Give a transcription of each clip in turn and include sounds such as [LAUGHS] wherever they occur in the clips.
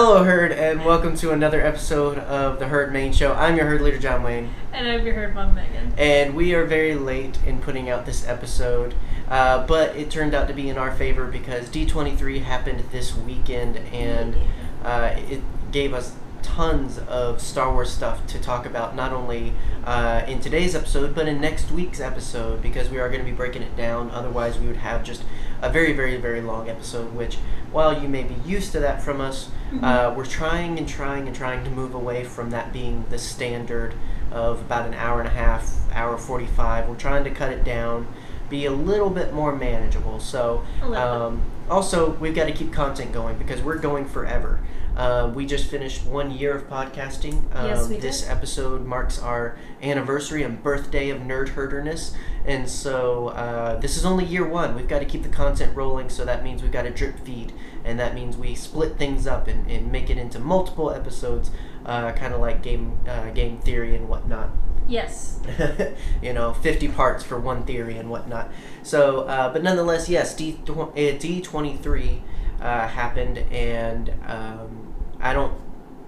Hello, Herd, and welcome to another episode of the Herd Main Show. I'm your Herd leader, John Wayne, And I've heard Mom Megan. and we are very late in putting out this episode, uh, but it turned out to be in our favor because D23 happened this weekend, and uh, it gave us tons of Star Wars stuff to talk about, not only uh, in today's episode, but in next week's episode, because we are going to be breaking it down. Otherwise, we would have just a very, very, very long episode, which, while you may be used to that from us, uh, we're trying and trying and trying to move away from that being the standard of about an hour and a half, hour 45. We're trying to cut it down, be a little bit more manageable. So, A little bit. um, also, we've got to keep content going because we're going forever. Uh, we just finished one year of podcasting. Um, Yes, we this did. episode marks our anniversary and birthday of nerd herderness, and so uh, this is only year one. We've got to keep the content rolling, so that means we've got to drip feed, and that means we split things up and, and make it into multiple episodes, uh, kind of like game uh, game theory and whatnot. Yes. [LAUGHS] you know, 50 parts for one theory and whatnot. So, uh, but nonetheless, yes, D D twenty three uh, happened, and um, I don't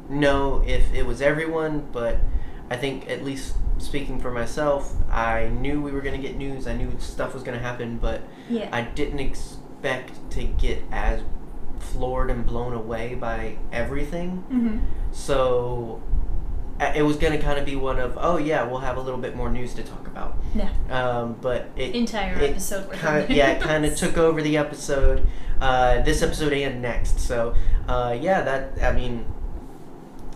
know if it was everyone, but I think at least speaking for myself, I knew we were going to get news. I knew stuff was going to happen, but Yeah. I didn't expect to get as floored and blown away by everything. mm-hmm. So it was going to kind of be one of, oh yeah, we'll have a little bit more news to talk about. Yeah. Um, but it Entire it episode worth of yeah, it kind of took over the episode, uh, this episode and next. So uh, yeah, that I mean,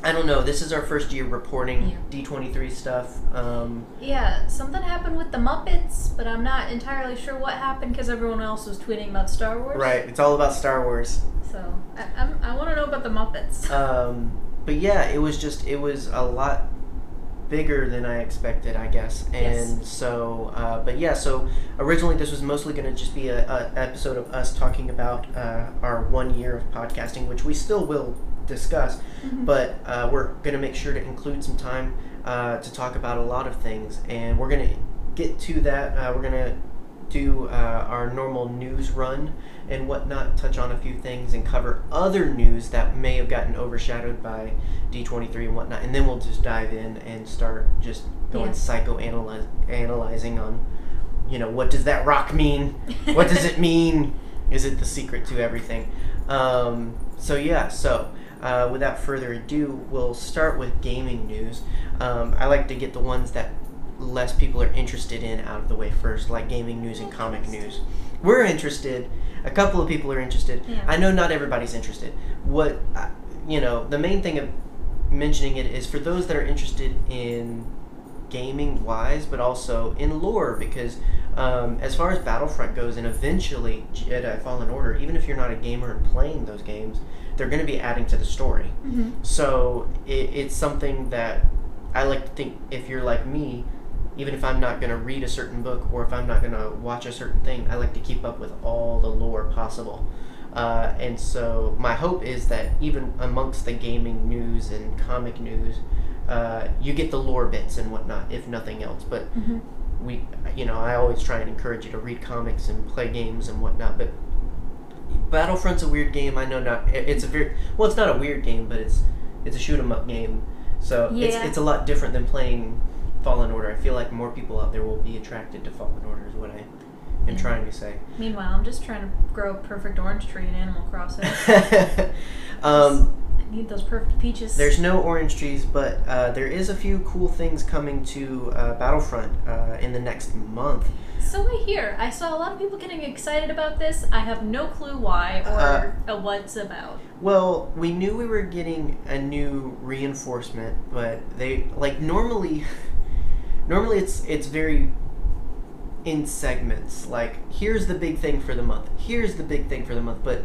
I don't know. This is our first year reporting D twenty three stuff. Um, Yeah, something happened with the Muppets, but I'm not entirely sure what happened because everyone else was tweeting about Star Wars. right, it's all about Star Wars. So I, I'm, I want to know about the Muppets. Um, but yeah, it was just it was a lot bigger than I expected, I guess. And Yes. so, uh, but yeah, so originally this was mostly going to just be a, a episode of us talking about uh, our one year of podcasting, which we still will discuss. Mhm. But uh, we're going to make sure to include some time uh, to talk about a lot of things, and we're going to get to that. Uh, we're going to do uh, our normal news run and whatnot, touch on a few things, and cover other news that may have gotten overshadowed by D23 and whatnot, and then we'll just dive in and start just going Yeah. psychoanalyzing analyzing on, you know, what does that rock mean? What does it mean? Is it the secret to everything? Um, so yeah, so uh, without further ado, we'll start with gaming news. Um, I like to get the ones that less people are interested in out of the way first, like gaming news and comic news. We're interested. A couple of people are interested. Yeah. I know not everybody's interested. What uh, you know, the main thing of mentioning it is for those that are interested in gaming wise, but also in lore, because um, as far as Battlefront goes, and eventually Jedi Fallen Order, even if you're not a gamer and playing those games, they're going to be adding to the story. Mhm. So it, it's something that I like to think if you're like me, even if I'm not going to read a certain book or if I'm not going to watch a certain thing, I like to keep up with all the lore possible. Uh, and so my hope is that even amongst the gaming news and comic news, uh, you get the lore bits and whatnot, if nothing else. But Mhm. we, you know, I always try and encourage you to read comics and play games and whatnot. But Battlefront's a weird game. I know not. It's a very well. It's not a weird game, but it's it's a shoot 'em up game. So it's it's a lot different than playing Fallen Order. I feel like more people out there will be attracted to Fallen Order. Is what I am Yeah. trying to say. Meanwhile, I'm just trying to grow a perfect orange tree in Animal Crossing. [LAUGHS] um, I need those perfect peaches. There's no orange trees, but uh, there is a few cool things coming to uh, Battlefront uh, in the next month. So I hear. I saw a lot of people getting excited about this. I have no clue why or uh, what it's about. Well, we knew we were getting a new reinforcement, but they like normally. [LAUGHS] Normally, it's it's very in segments. Like here's the big thing for the month. Here's the big thing for the month. But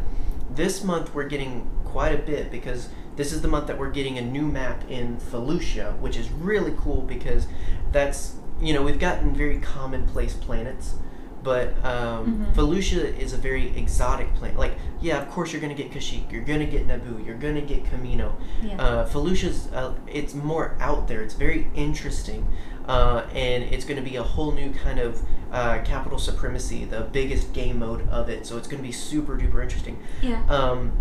this month we're getting quite a bit because this is the month that we're getting a new map in Felucia, which is really cool because that's you know we've gotten very commonplace planets, but um, Mhm. Felucia is a very exotic planet. Like yeah, of course you're gonna get Kashyyyk, you're gonna get Naboo, you're gonna get Camino. Yeah. Uh, Felucia's uh, it's more out there. It's very interesting. Uh, and it's going to be a whole new kind of uh, capital supremacy, the biggest game mode of it. So it's going to be super duper interesting. Yeah. Um,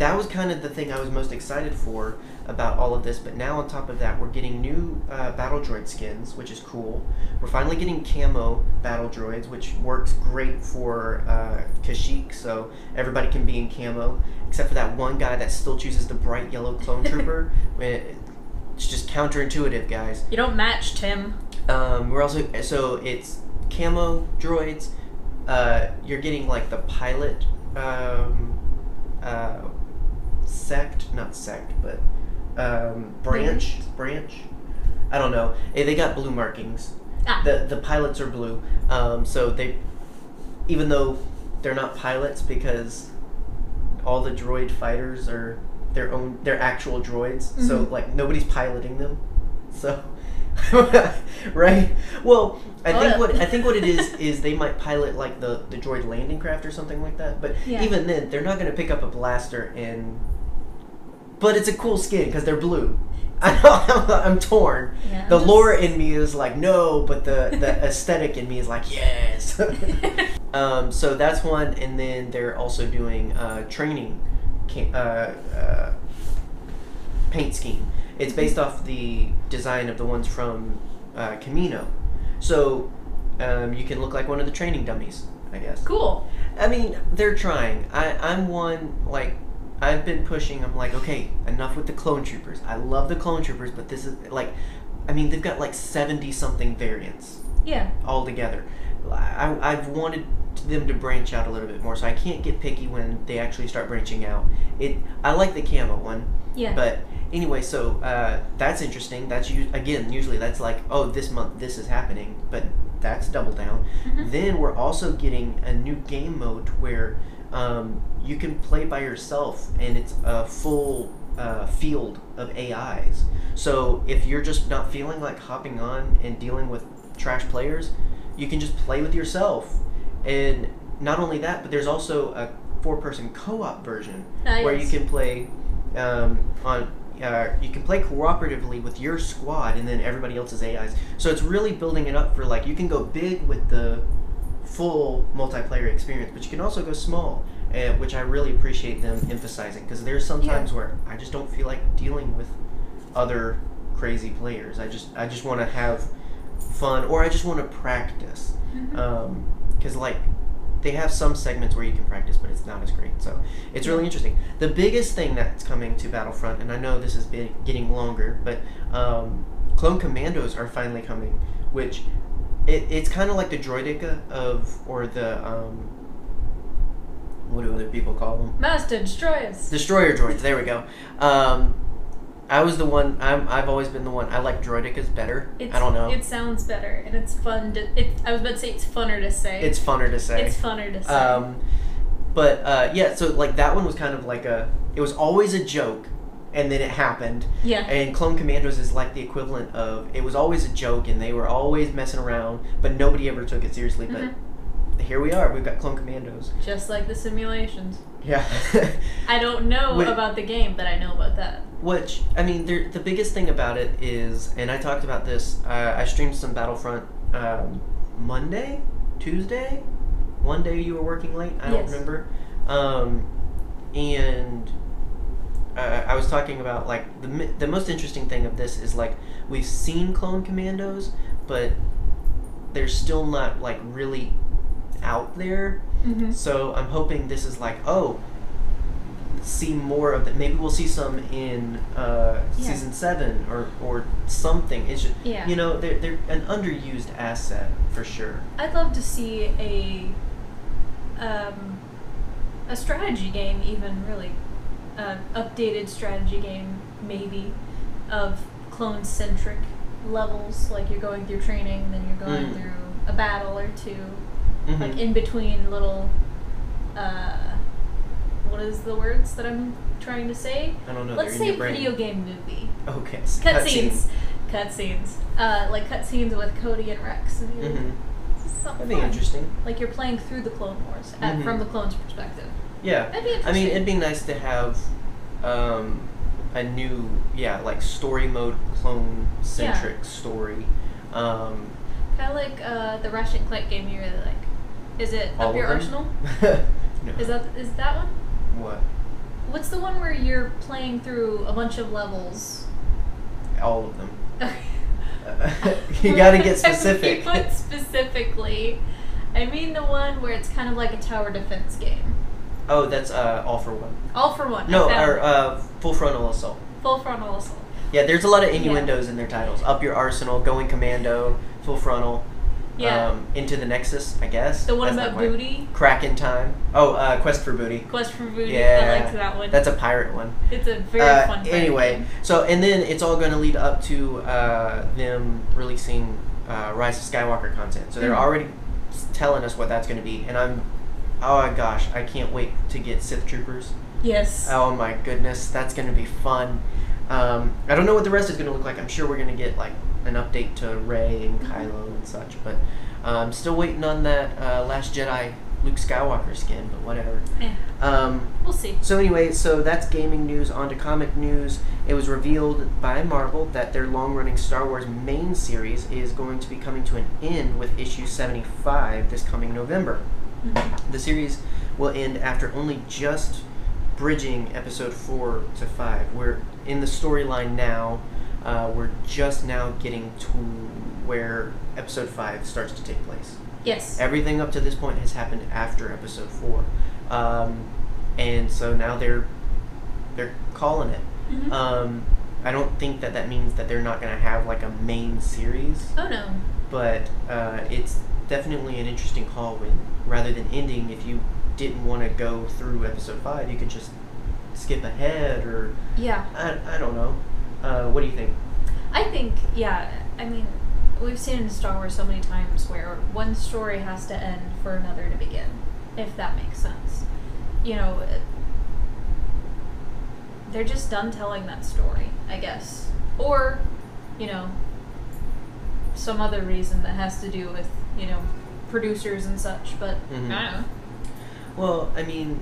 that was kind of the thing I was most excited for about all of this. But now on top of that, we're getting new uh, battle droid skins, which is cool. We're finally getting camo battle droids, which works great for uh, Kashyyyk, so everybody can be in camo, except for that one guy that still chooses the bright yellow clone [LAUGHS] trooper. It's just counterintuitive, guys. You don't match Tim. Um, we're also so it's camo droids. Uh, you're getting like the pilot um, uh, sect, not sect, but um, branch, branch. I don't know. Eh, They got blue markings. Ah. The the pilots are blue. Um, so they, even though they're not pilots because all the droid fighters are their own, they're actual droids. So Mhm. like nobody's piloting them. So. [LAUGHS] right. Well, I think what I think what it is [LAUGHS] is they might pilot like the the droid landing craft or something like that. But Yeah. even then, they're not going to pick up a blaster and. But it's a cool skin because they're blue. [LAUGHS] I know I'm torn. Yeah, the I'm lore just- in me is like no, but the the aesthetic in me is like yes. um, so that's one, and then they're also doing uh, training, uh, uh, paint scheme. It's based off the design of the ones from uh, Camino, so um, you can look like one of the training dummies, I guess. Cool. I mean, they're trying. I, I'm one, like, I've been pushing. I'm like, okay, enough with the clone troopers. I love the clone troopers, but this is, like, I mean, they've got like 70 something variants Yeah. altogether. I, I've wanted them to branch out a little bit more, so I can't get picky when they actually start branching out. It, I like the camo one, Yeah. but anyway, so uh, that's interesting. That's u- again, usually that's like, oh, this month this is happening, but that's double down. Mhm. Then we're also getting a new game mode where um, you can play by yourself, and it's a full uh, field of AIs. So if you're just not feeling like hopping on and dealing with trash players, you can just play with yourself. And not only that, but there's also a four-person co-op version Ah, where you can play um, on. Uh, you can play cooperatively with your squad and then everybody else's AIs. So it's really building it up for like you can go big with the full multiplayer experience, but you can also go small, uh, which I really appreciate them emphasizing because there's some Yeah. where I just don't feel like dealing with other crazy players. I just I just want to have fun or I just want to practice Mhm. Because like they have some segments where you can practice but it's not as great. So it's really interesting. The biggest thing that's coming to battlefront and i know this has been getting longer but um, clone commandos are finally coming which it, it's kind of like the droideka of or the um, what do other people call them? Master, destroyers. destroyer droids. There we go. Um, i was the one I'm, i've always been the one i like droidekas better It's, i don't know It sounds better, and it's fun to. It, I was about to say it's funner to say. it's funner to say It's funner to say. Um, but uh, yeah, so like that one was kind of like a. It was always a joke, and then it happened. yeah. And Clone Commandos is like the equivalent of it was always a joke, and they were always messing around, but nobody ever took it seriously. But Mhm. Here we are. We've got Clone Commandos. Just like the simulations. Yeah. I don't know Wait. about the game, but I know about that. Which I mean, the biggest thing about it is, and I talked about this. Uh, I streamed some Battlefront um, Monday, Tuesday. One day you were working late. I don't Yes. remember. Um, and uh, I was talking about like the the most interesting thing of this is like we've seen clone commandos, but they're still not like really out there. Mm-hmm. So I'm hoping this is like, oh, see more of it. Maybe we'll see some in uh, Yeah. season seven or or something. It's just, Yeah. you know they're they're an underused asset for sure. I'd love to see a um, a strategy game, even really, uh, updated strategy game, maybe, of clone centric levels. Like you're going through training, then you're going Mm. through a battle or 2 Mhm. like in between little. Uh, what is the words that I'm trying to say? I don't know. Let's say in your brain. video game movie. Okay. s- [LAUGHS] Cutscenes. Cutscenes. Uh, like cutscenes with Cody and Rex. And Mhm. Something That'd be fun. interesting. Like you're playing through the Clone Wars at, Mhm. from the clone's perspective. Yeah. That'd be I mean, it'd be nice to have um, a new, yeah, like story mode clone centric story. Um, Kind of like uh, the Ratchet and Clank game you really like. Is it all Up Your Arsenal? [LAUGHS] no. Is that is that one? what? What's the one where you're playing through a bunch of levels? All of them. [LAUGHS] [LAUGHS] you gotta get specific. I mean, what specifically? I mean the one where it's kind of like a tower defense game. Oh, that's uh, all for one. All for one. No, or uh, full frontal assault. full frontal assault. Yeah, there's a lot of innuendos in their titles. Up your arsenal, going commando, full frontal. Yeah. Um, into the nexus, I guess. the one That's about not quite- booty. Crack in Time. Oh, uh, quest for booty. Quest for booty. Yeah, I liked that one. That's a pirate one. it's a very Uh, fun. pirate anyway, game. so and then it's all going to lead up to uh, them releasing uh, Rise of Skywalker content. So they're Mhm. already s- telling us what that's going to be, and I'm, oh my gosh, I can't wait to get Sith Troopers. Yes. Oh my goodness, that's going to be fun. Um, I don't know what the rest is going to look like. I'm sure we're going to get like an update to Rey and. Kylo and such, but I'm still waiting on that uh, Last Jedi Luke Skywalker skin. But whatever. Eh, Um, we'll see. so anyway, so that's gaming news. On to comic news. It was revealed by Marvel that their long-running Star Wars main series is going to be coming to an end with issue 75 this coming November. Mhm. The series will end after only just bridging episode 4 to 5. We're in the storyline now. Uh, we're just now getting to where episode 5 starts to take place. Yes. Everything up to this point has happened after episode four, um, and so now they're they're calling it. Mhm. Um, I don't think that that means that they're not going to have like a main series, oh no. but uh, it's definitely an interesting call when rather than ending, if you didn't want to go through episode five, you could just skip ahead or Yeah. I, I don't know. Uh, what do you think? I think, yeah, I mean, we've seen in Star Wars so many times where one story has to end for another to begin, if that makes sense. You know, they're just done telling that story, I guess. Or, you know, some other reason that has to do with, you know, producers and such, but Mhm. I don't know. Well, I mean,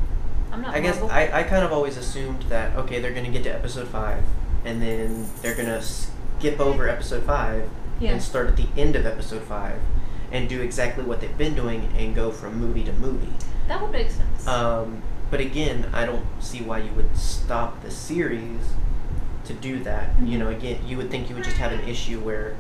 I'm not I guess Marvel. I, I kind of always assumed that okay they're gonna get to episode five and then they're gonna skip over episode five Yeah. and start at the end of episode five and do exactly what they've been doing and go from movie to movie. that would make sense. Um, but again, I don't see why you would stop the series to do that. You Mhm. know, again, you would think you would just have an issue where,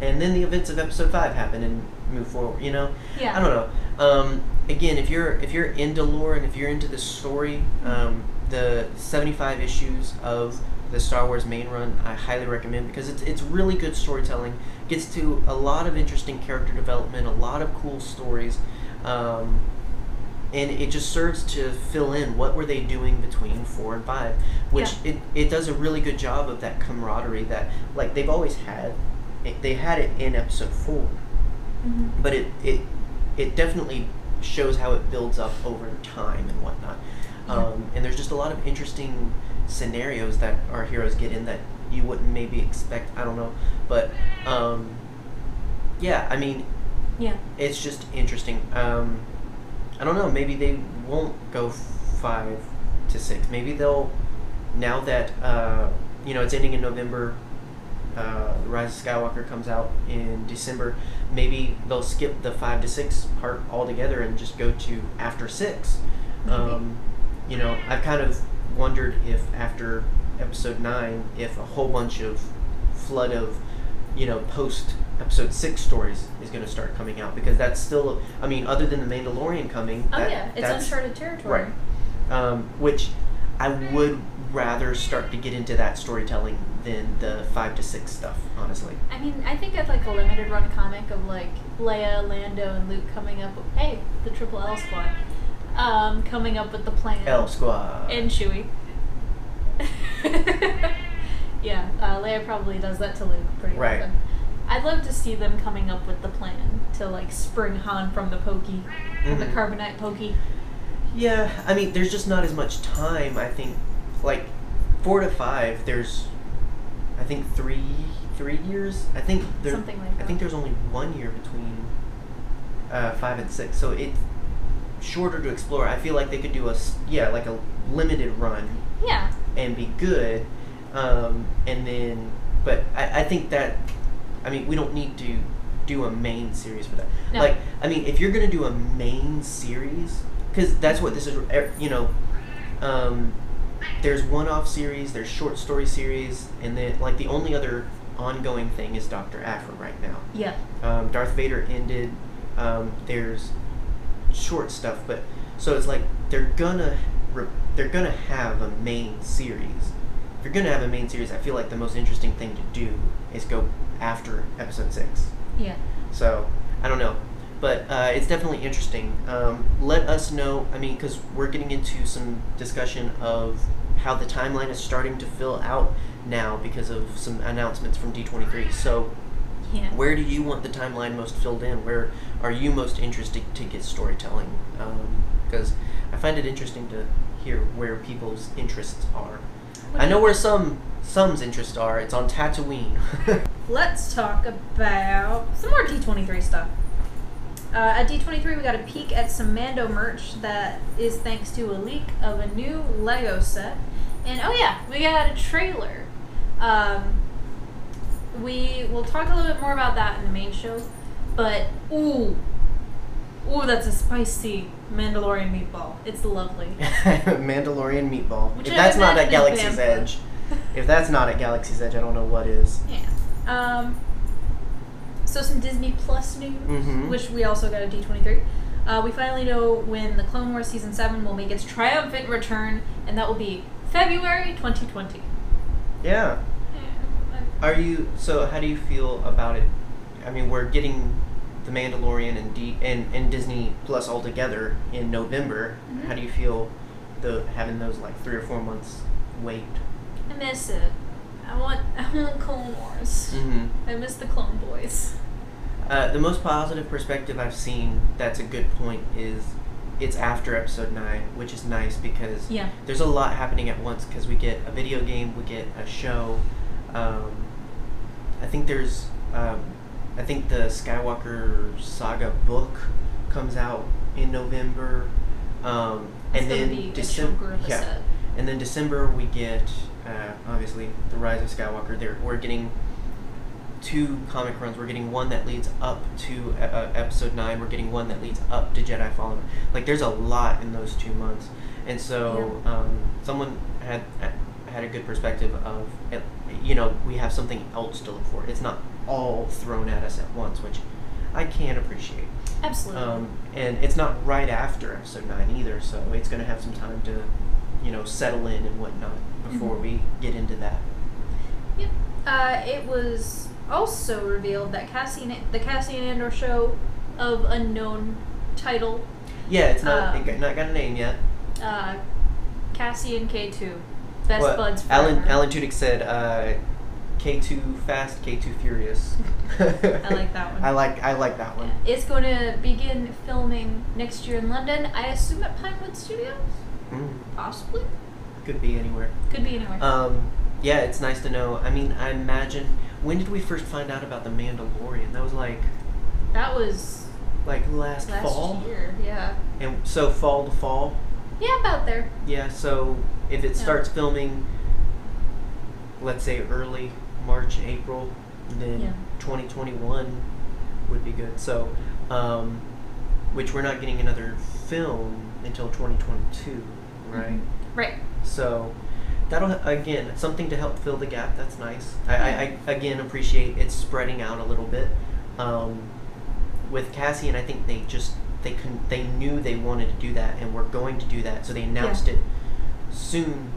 and then the events of episode five happen and move forward. You know, yeah. I don't know. Um, again, if you're if you're into lore and if you're into the story, um, the 75 issues of the Star Wars main run, I highly recommend because it's it's really good storytelling. Gets to a lot of interesting character development, a lot of cool stories, um, and it just serves to fill in what were they doing between four and five, which Yeah. it, it does a really good job of that camaraderie that like they've always had. It, they had it in episode four Mhm. but it it it definitely shows how it builds up over time and whatnot. Um, and there's just a lot of interesting scenarios that our heroes get in that you wouldn't maybe expect. I don't know, but um, yeah, I mean, Yeah. it's just interesting. Um, I don't know. Maybe they won't go five to six. Maybe they'll now that uh, you know it's ending in November. Uh, Rise of Skywalker comes out in December. Maybe they'll skip the five to six part altogether and just go to after six. Um, you know, I've kind of wondered if after episode nine, if a whole bunch of flood of, you know, post episode six stories is going to start coming out because that's still, I mean, other than the Mandalorian coming, Oh that- yeah, it's that's- uncharted territory. Right. Um, which I would rather start to get into that storytelling than the five to six stuff, honestly. I mean, I think I'd like a limited run comic of like Leia, Lando, and Luke coming up. With, hey, the Triple L Squad, um, coming up with the plan. L Squad. and Chewie. [LAUGHS] yeah, uh, Leia probably does that to Luke pretty Right. often. I'd love to see them coming up with the plan to like spring Han from the pokey, from the Mhm. carbonite pokey. Yeah, I mean, there's just not as much time. I think, like four to five. There's, I think three three years. I think there. Something like that. I think there's only one year between uh, five and six, so it's shorter to explore. I feel like they could do a yeah, like a limited run Yeah, and be good, um, and then. But I, I think that, I mean, we don't need to do a main series for that. No. Like, I mean, if you're gonna do a main series, because that's what this is. You know, um, there's one-off series, there's short story series, and then like the only other ongoing thing is Doctor Aphra right now. Yeah. Um, Darth Vader ended. Um, there's short stuff, but so it's like they're gonna re- they're gonna have a main series. If you're gonna have a main series, I feel like the most interesting thing to do is go after Episode Six. Yeah. So I don't know, but uh, it's definitely interesting. Um, let us know. I mean, because we're getting into some discussion of how the timeline is starting to fill out now because of some announcements from D23. So Yeah. where do you want the timeline most filled in? Where are you most interested to get storytelling? Because I find it interesting to hear where people's interests are. What I know where some some's interests are. It's on Tatooine. [LAUGHS] Let's talk about some more D23 stuff. Uh, at D23, we got a peek at some Mando merch that is thanks to a leak of a new Lego set. And oh, yeah, we got a trailer. Um, we will talk a little bit more about that in the main show. But, ooh, ooh, that's a spicy Mandalorian meatball. It's lovely. [LAUGHS] Mandalorian meatball. Which if I that's not at Galaxy's. Edge, if that's not at Galaxy's Edge, I don't know what is. Yeah. Um, so some Disney Plus news, Mhm. which we also got at D23. Uh, we finally know when the Clone Wars season seven will make its triumphant return, and that will be February 2020. Yeah. Are you so? How do you feel about it? I mean, we're getting the Mandalorian and D and, and Disney Plus all together in November. Mhm. How do you feel the having those like three or four months wait? I miss it. I want I want Clone Wars. Mm-hmm. I miss the Clone Boys. Uh, the most positive perspective I've seen that's a good point is it's after episode 9, which is nice because Yeah. there's a lot happening at once because we get a video game, we get a show. Um, I think there's, um, I think the Skywalker Saga book comes out in November. Um, and then December, chunker of a yeah, set. and then December we get uh, obviously the Rise of Skywalker. There we're getting two comic runs. We're getting one that leads up to uh, uh, Episode Nine. We're getting one that leads up to Jedi Fallen. Like there's a lot in those two months, and so um, someone had had a good perspective of you know we have something else to look for. It's not all thrown at us at once, which I can appreciate. Absolutely. Um, and it's not right after episode nine either, so it's going to have some time to, you know, settle in and whatnot before Mhm. we get into that. Yep. Uh, it was also revealed that Cassian, the Cassian Andor show of unknown title, Yeah, it's not Um, it got, not got a name yet. uh, Cassian K2, best Well, buds forever. Alan Alan Tudyk said uh, K two fast, K two furious. [LAUGHS] I like that [LAUGHS] one. I like I like that one. It's going to begin filming next year in London. I assume at Pinewood Studios, Mm, possibly. could be anywhere. Could be anywhere. Um, yeah, it's nice to know. I mean, I imagine when did we first find out about the Mandalorian? That was like that was like last, last fall, year. Yeah. and so fall to fall. Yeah, about there. Yeah, so if it Yeah. starts filming, let's say early March, April, then Yeah. 2021 would be good. So, um, which we're not getting another film until 2022, right? Mhm. Right. So, that'll again something to help fill the gap. That's nice. I, I, I again appreciate it spreading out a little bit. Um, with and I think they just they con- they knew they wanted to do that and were going to do that, so they announced Yeah. it soon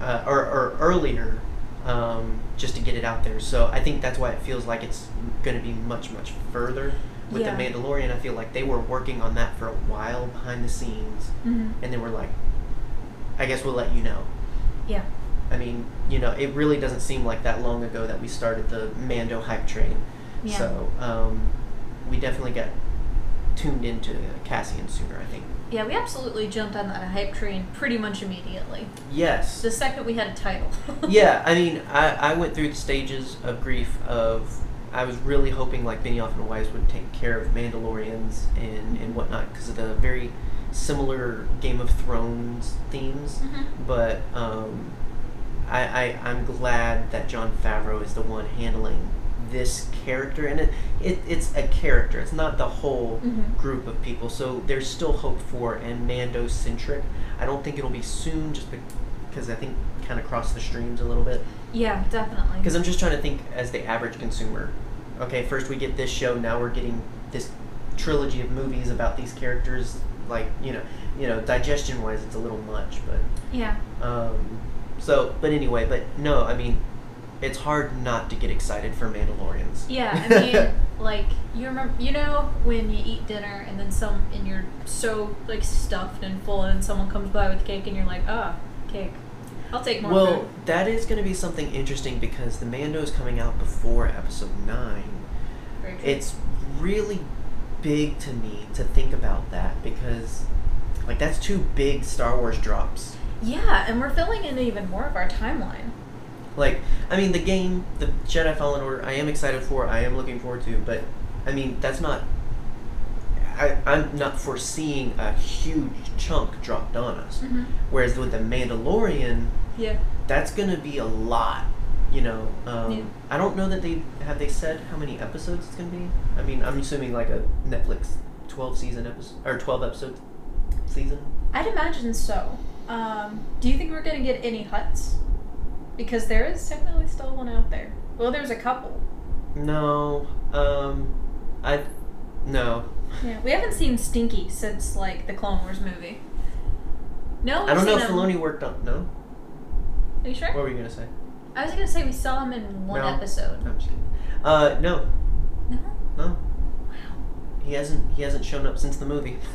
uh, or, or earlier um, just to get it out there. So I think that's why it feels like it's going to be much much further. With Yeah. the Mandalorian, I feel like they were working on that for a while behind the scenes, hmm and they we're like, I guess we'll let you know. Yeah. I mean, you know, it really doesn't seem like that long ago that we started the Mando hype train. Yeah. So um, we definitely got tuned into Cassian sooner, I think. Yeah, we absolutely jumped on that hype train pretty much immediately. Yes. The second we had a title. [LAUGHS] yeah, I mean, I, I went through the stages of grief of I was really hoping like Benioff and Weiss would take care of Mandalorians and, and whatnot because of the very similar Game of Thrones themes. Mhm. But um, I, I I'm glad that Jon Favreau is the one handling this character, and it, it it's a character. It's not the whole Mhm. group of people. So there's still hope for and Mando centric. I don't think it'll be soon, just because I think kind of cross the streams a little bit. Yeah, definitely. Because I'm just trying to think as the average consumer. Okay, first we get this show. Now we're getting this trilogy of movies about these characters. Like you know, you know, digestion wise, it's a little much, but yeah. um, so, but anyway, but no, I mean, it's hard not to get excited for Mandalorians. Yeah, I [LAUGHS] mean, like you remember, you know, when you eat dinner and then some, and you're so like stuffed and full, and then someone comes by with cake, and you're like, ah, cake. I'll take more well, food. that is going to be something interesting because the Mando is coming out before Episode Nine. It's really big to me to think about that because, like, that's two big Star Wars drops. yeah, and we're filling in even more of our timeline. Like, I mean, the game, the Jedi Fallen Order, I am excited for. I am looking forward to, but I mean, that's not. I, I'm not foreseeing a huge chunk dropped on us. Mm-hmm. Whereas with the Mandalorian, Yeah. that's gonna be a lot. You know, um, Yeah. I don't know that they have they said how many episodes it's gonna be. I mean, I'm assuming like a Netflix 12 season episode or 12 episode season. I'd imagine so. Um, do you think we're gonna get any Hutts? Because there is technically still one out there. Well, there's a couple. No, um, I no. Yeah, we haven't seen Stinky since like the Clone Wars movie. No, I don't know if Filoni worked on. No, Are you sure? what were you gonna say? I was gonna say we saw him in one No. episode. No, I'm just kidding. Uh, no, No. no, Wow. he hasn't. He hasn't shown up since the movie. [LAUGHS]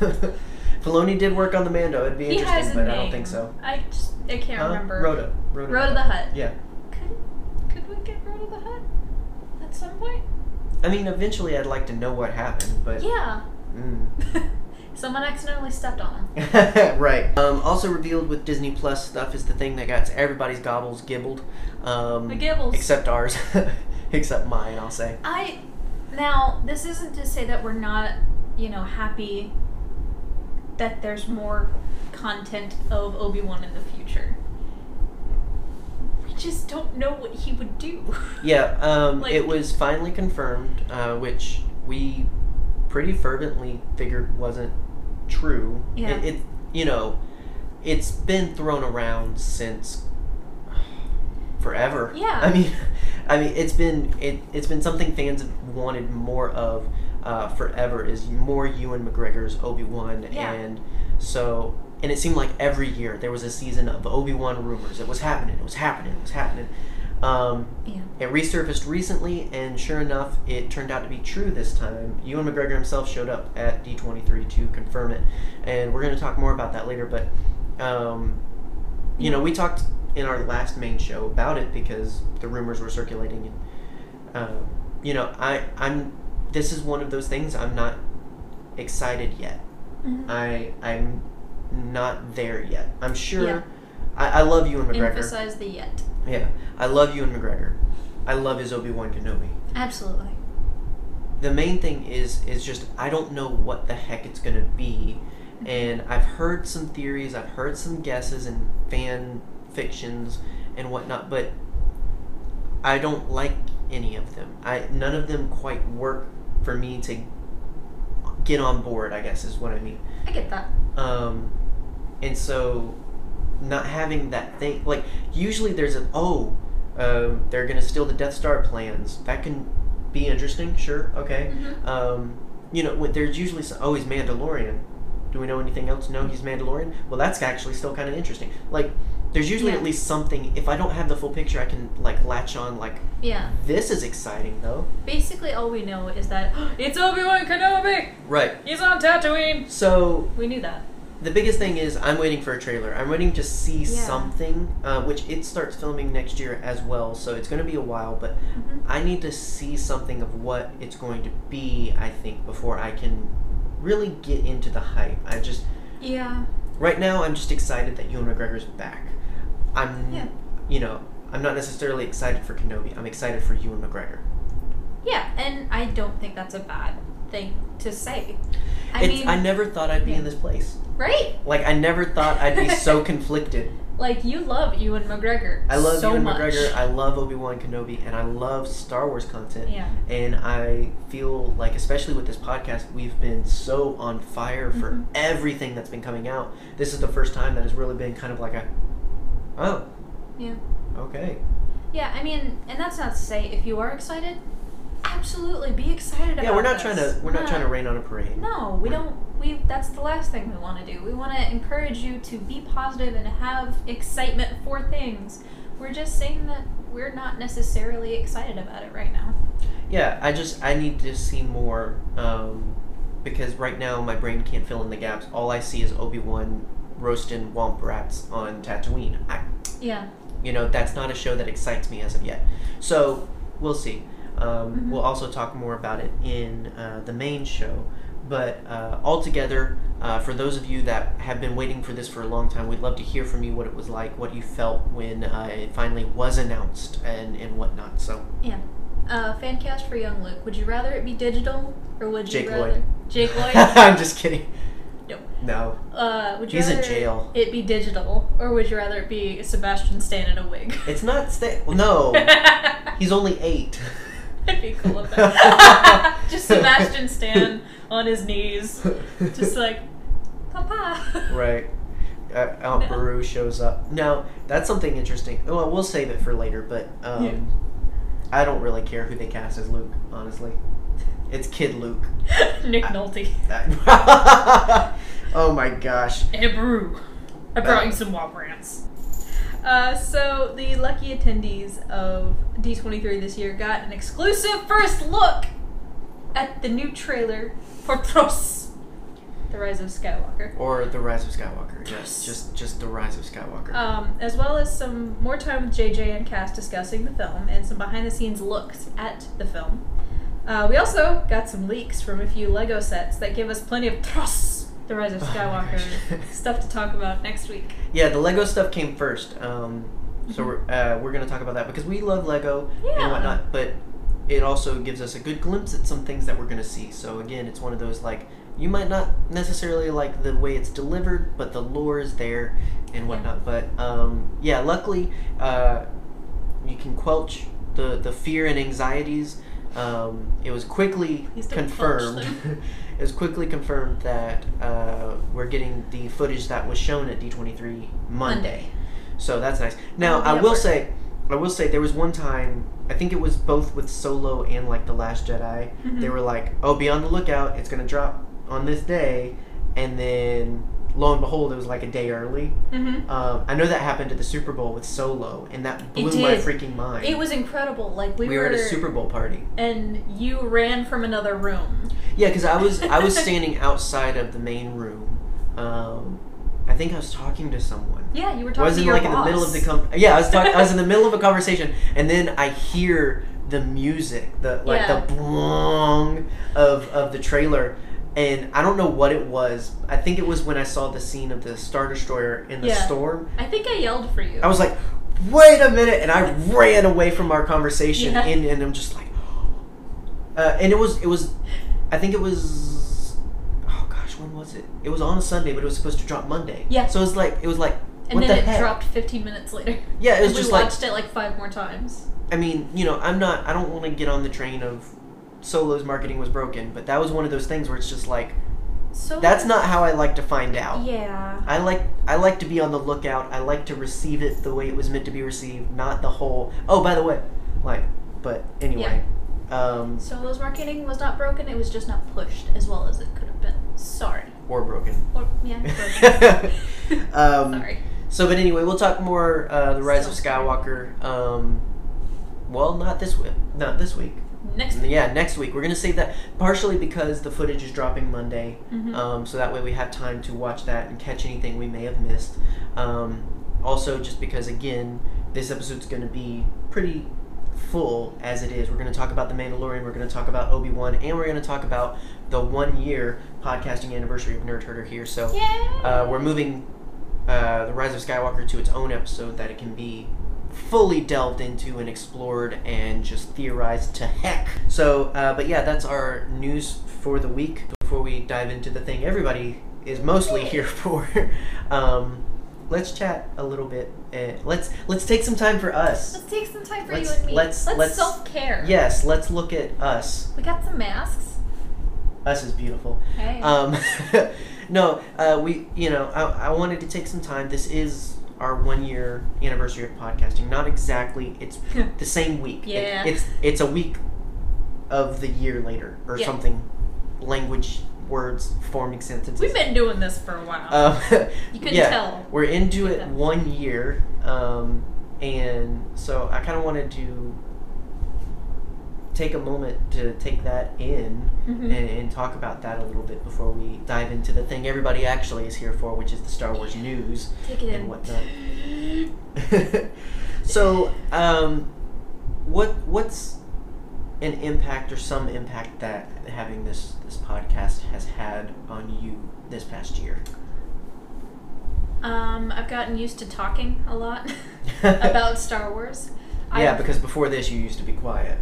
Filoni did work on the Mando. It'd be He interesting, but name. I don't think so. I just I can't Huh? remember. Rotta. Rotta. Rotta the Hutt. Yeah. Could could we get Rotta the Hutt at some point? I mean, eventually, I'd like to know what happened, but Yeah. Mm. [LAUGHS] Someone accidentally stepped on him. [LAUGHS] right. Um, also revealed with Disney Plus stuff is the thing that got everybody's gobbles gibbled. Um, The gibbles. Except ours. [LAUGHS] except mine, I'll say. I now this isn't to say that we're not, you know, happy that there's more content of Obi Wan in the future. We just don't know what he would do. [LAUGHS] Yeah, um, Like- it was finally confirmed, uh, which we pretty fervently figured wasn't true. Yeah. It, it, you know, it's been thrown around since forever. Yeah. I mean, [LAUGHS] I mean, it's been it, it's been something fans have wanted more of uh, forever. Is more Ewan McGregor's Obi Wan, Yeah. and so and it seemed like every year there was a season of Obi Wan rumors. It was happening. It was happening. It was happening. Um, yeah. it resurfaced recently, and sure enough, it turned out to be true this time. Ewan McGregor himself showed up at D23 to confirm it, and we're going to talk more about that later. But, um, you know, we talked in our last main show about it because the rumors were circulating, and um, you know, I I'm this is one of those things I'm not excited yet. Mhm. I I'm not there yet. I'm sure. Yeah. I, I love Ewan McGregor. Emphasize the yet. Yeah, I love Ewan McGregor. I love his Obi Wan Kenobi. Absolutely. The main thing is is just I don't know what the heck it's gonna be, and I've heard some theories, I've heard some guesses and fan fictions and whatnot, but I don't like any of them. I none of them quite work for me to get on board. I guess is what I mean. I get that. Um, and so not having that thing like usually there's a oh um, they're gonna steal the Death Star plans that can be interesting sure okay Mhm. um, you know when there's usually some, oh he's Mandalorian do we know anything else no he's Mandalorian well that's actually still kind of interesting like there's usually Yeah. at least something if I don't have the full picture I can like latch on like Yeah. this is exciting though Basically, all we know is that [GASPS] it's Obi Wan Kenobi. right He's on Tatooine. so We knew that. the biggest thing is I'm waiting for a trailer. I'm waiting to see Yeah. something, uh, which it starts filming next year as well, so it's going to be a while. But Mhm. I need to see something of what it's going to be. I think before I can really get into the hype. I just Yeah. right now I'm just excited that Ewan McGregor's back. I'm, Yeah. you know, I'm not necessarily excited for Kenobi. I'm excited for Ewan McGregor. Yeah, and I don't think that's a bad thing to say. I it's, mean, I never thought I'd be yeah. in this place. right? Like I never thought I'd be so [LAUGHS] conflicted. Like you love Ewan McGregor. I love so Ewan much. McGregor. I love Obi Wan Kenobi, and I love Star Wars content. yeah. And I feel like, especially with this podcast, we've been so on fire for Mhm. everything that's been coming out. This is the first time that has really been kind of like a, oh, Yeah. okay. Yeah, I mean, and that's not to say if you are excited, absolutely be excited about it. Yeah, we're not this. trying to we're not Yeah. trying to rain on a parade. No, we We're- don't. We that's the last thing we want to do. We want to encourage you to be positive and have excitement for things. We're just saying that we're not necessarily excited about it right now. Yeah, I just I need to see more um, because right now my brain can't fill in the gaps. All I see is Obi Wan roasting womp rats on Tatooine. I, Yeah. you know that's not a show that excites me as of yet. So we'll see. Um, Mhm. We'll also talk more about it in uh, the main show. But uh, altogether, uh, for those of you that have been waiting for this for a long time, we'd love to hear from you what it was like, what you felt when uh, it finally was announced, and, and whatnot. So, Yeah. Uh, fan cast for Young Luke. Would you rather it be digital or would you Jake rather Lloyd. Jake Lloyd? [LAUGHS] I'm just kidding. No. Uh, would you He's in rather jail. it be digital or would you rather it be Sebastian Stan in a wig? It's not sta- No. [LAUGHS] He's only eight. [LAUGHS] Be cool with that. [LAUGHS] just Sebastian Stan on his knees, just like, Papa. right. Uh, Aunt No. Beru shows up. Now, that's something interesting. Well, we'll save it for later, but um, Yeah. I don't really care who they cast as Luke, honestly. It's Kid Luke. Nick Nolte. That- oh my gosh. Hey, Brew. I brought you some Wop Rants. Uh, so the lucky attendees of D23 this year got an exclusive first look at the new trailer for Tros, The Rise of Skywalker. Or The Rise of Skywalker. Yes, just just The Rise of Skywalker. Um, as well as some more time with JJ and cast discussing the film and some behind the scenes looks at the film. Uh, we also got some leaks from a few Lego sets that give us plenty of Tros, The Rise of Skywalker [LAUGHS] stuff to talk about next week. Yeah, the Lego stuff came first. Um, so we're uh, we're gonna talk about that because we love Lego Yeah. and whatnot. But it also gives us a good glimpse at some things that we're gonna see. So again, it's one of those like you might not necessarily like the way it's delivered, but the lore is there and whatnot. But um, yeah, luckily uh, you can quelch the the fear and anxieties. Um, it was quickly confirmed. [LAUGHS] it was quickly confirmed that uh, we're getting the footage that was shown at D23 Monday. So that's nice. Now I will say, I will say there was one time I think it was both with Solo and like the Last Jedi. They Mhm. were like, "Oh, be on the lookout! It's gonna drop on this day," and then lo and behold, it was like a day early. Mm-hmm. Um, I know that happened at the Super Bowl with Solo, and that blew my freaking mind. It was incredible. Like we, we were at a Super Bowl party. and you ran from another room. Yeah, because I was I was [LAUGHS] standing outside of the main room. Um, I think I was talking to someone. Yeah, you were I talking was to in like in the middle of the com- yeah I was talk- I was in the [LAUGHS] middle of a conversation and then I hear the music the like Yeah. the blong of of the trailer and I don't know what it was I think it was when I saw the scene of the Star Destroyer in the Yeah. storm I think I yelled for you. I was like wait a minute and I ran away from our conversation Yeah. and, and I'm just like [GASPS] uh, and it was it was I think it was oh gosh when was it it was on a Sunday but it was supposed to drop Monday Yeah. so it was like it was like and what then the it heck? dropped 15 minutes later. Yeah, it was And just we like watched it like five more times. I mean, you know, I'm not. I don't want to get on the train of Solo's marketing was broken, but that was one of those things where it's just like So that's not how I like to find out. Yeah. I like I like to be on the lookout. I like to receive it the way it was meant to be received, not the whole. Oh, by the way, like, but anyway, um, Solo's marketing was not broken. It was just not pushed as well as it could have been. Sorry. or broken. Or yeah. Broken. [LAUGHS] um, [LAUGHS] Sorry. So, but anyway, we'll talk more uh, the Rise of Skywalker. Um, well, not this week. Not this week. Next. Yeah, next week. We're gonna save that partially because the footage is dropping Monday, Mhm. um, so that way we have time to watch that and catch anything we may have missed. Um, also, just because again, this episode's gonna be pretty full as it is. We're gonna talk about the Mandalorian. We're gonna talk about Obi Wan, and we're gonna talk about the one year podcasting anniversary of Nerd Herder here. So uh, we're moving uh, the Rise of Skywalker to its own episode that it can be fully delved into and explored and just theorized to heck. So, uh, but yeah, that's our news for the week. Before we dive into the thing everybody is mostly here [LAUGHS] for, um, let's chat a little bit. Uh, let's let's take some time for us. Let's take some time for Let's- you and me. let's- let's- self care. Yes, let's look at us. We got some masks. Us is beautiful. Hey. Um, [LAUGHS] no, uh, we, you know, I, I wanted to take some time. This is our one year anniversary of podcasting. Not exactly. It's [LAUGHS] the same week. It- it's it's a week of the year later or Yeah. something. Language, words, forming sentences. We've been doing this for a while. Um, [LAUGHS] You couldn't yeah, tell. We're into it one year, um, and so I kind of wanted to take a moment to take that in Mhm. and, and talk about that a little bit before we dive into the thing everybody actually is here for, which is the Star Wars news Take it in. and whatnot. [LAUGHS] so, um, what what's an impact or some impact that having this this podcast has had on you this past year? Um, I've gotten used to talking a lot [LAUGHS] [LAUGHS] about Star Wars. Yeah, I've- because before this you used to be quiet.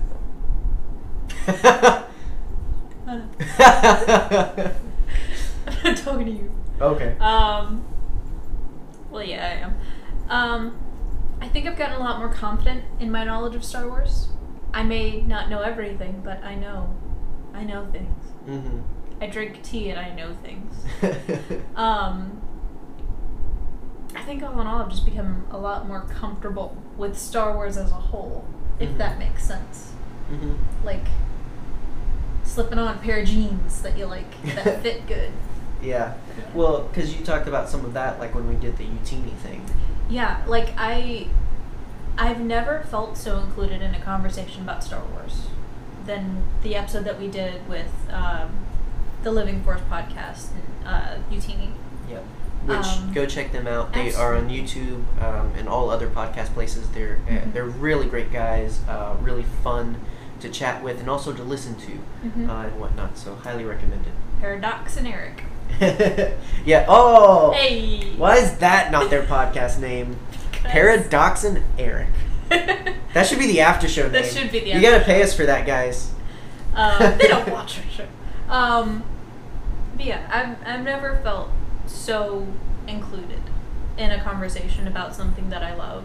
[LAUGHS] I'm not talking to you. okay. Um, well, yeah, I am. Um, I think I've gotten a lot more confident in my knowledge of Star Wars. I may not know everything, but I know. I know things. hmm I drink tea and I know things. [LAUGHS] Um, I think all in all, I've just become a lot more comfortable with Star Wars as a whole, if Mhm. that makes sense. Hmm Like slipping on a pair of jeans that you like [LAUGHS] that fit good. Yeah. Well, because you talked about some of that, like when we did the Utini thing. Yeah, like I, I've never felt so included in a conversation about Star Wars than the episode that we did with um, the Living Force podcast, uh, Utini. Yep. Which Um, go check them out. They are on YouTube um, and all other podcast places. They're uh, Mhm. they're really great guys. Uh, really fun to chat with and also to listen to Mhm. uh, and whatnot. So highly recommended. [LAUGHS] Paradox and Eric. yeah. Oh. Hey. Why is that not their podcast name? Because- and Eric. [LAUGHS] That should be the after show name. That should be the You gotta show. pay us for that, guys. um, [LAUGHS] they don't watch our show. Um, but yeah, I've, I've never felt so included in a conversation about something that I love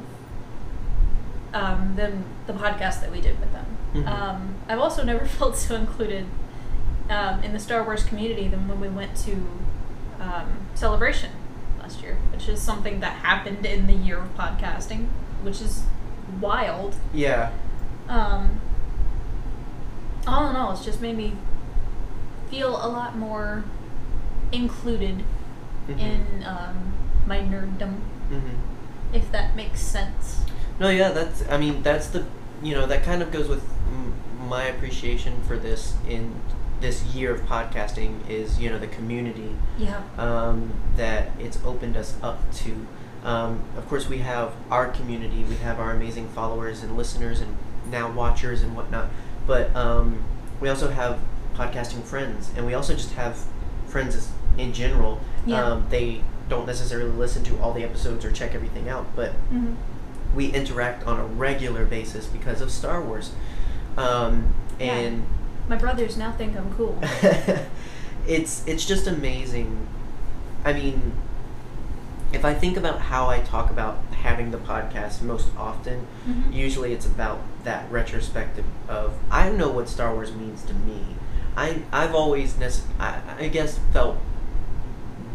um, than the podcast that we did with them. Mhm. Um, I've also never [LAUGHS] felt so included um, in the Star Wars community than when we went to um, Celebration last year, which is something that happened in the year of podcasting, which is wild. Yeah. Um, all in all, it's just made me feel a lot more included Mhm. in um, my nerddom, Mhm. if that makes sense. No, yeah, that's. I mean, that's the. You know, that kind of goes with m- my appreciation for this in this year of podcasting is you know the community Yeah. um, that it's opened us up to. Um, of course, we have our community, we have our amazing followers and listeners and now watchers and whatnot. But um, we also have podcasting friends, and we also just have friends in general. Yeah. Um, they don't necessarily listen to all the episodes or check everything out, but Mm-hmm. We interact on a regular basis because of Star Wars. Um, Yeah. and My brothers now think I'm cool. [LAUGHS] it's it's just amazing. I mean, if I think about how I talk about having the podcast most often, Mhm. usually it's about that retrospective of I don't know what Star Wars means to me. I I've always nece- I, I guess felt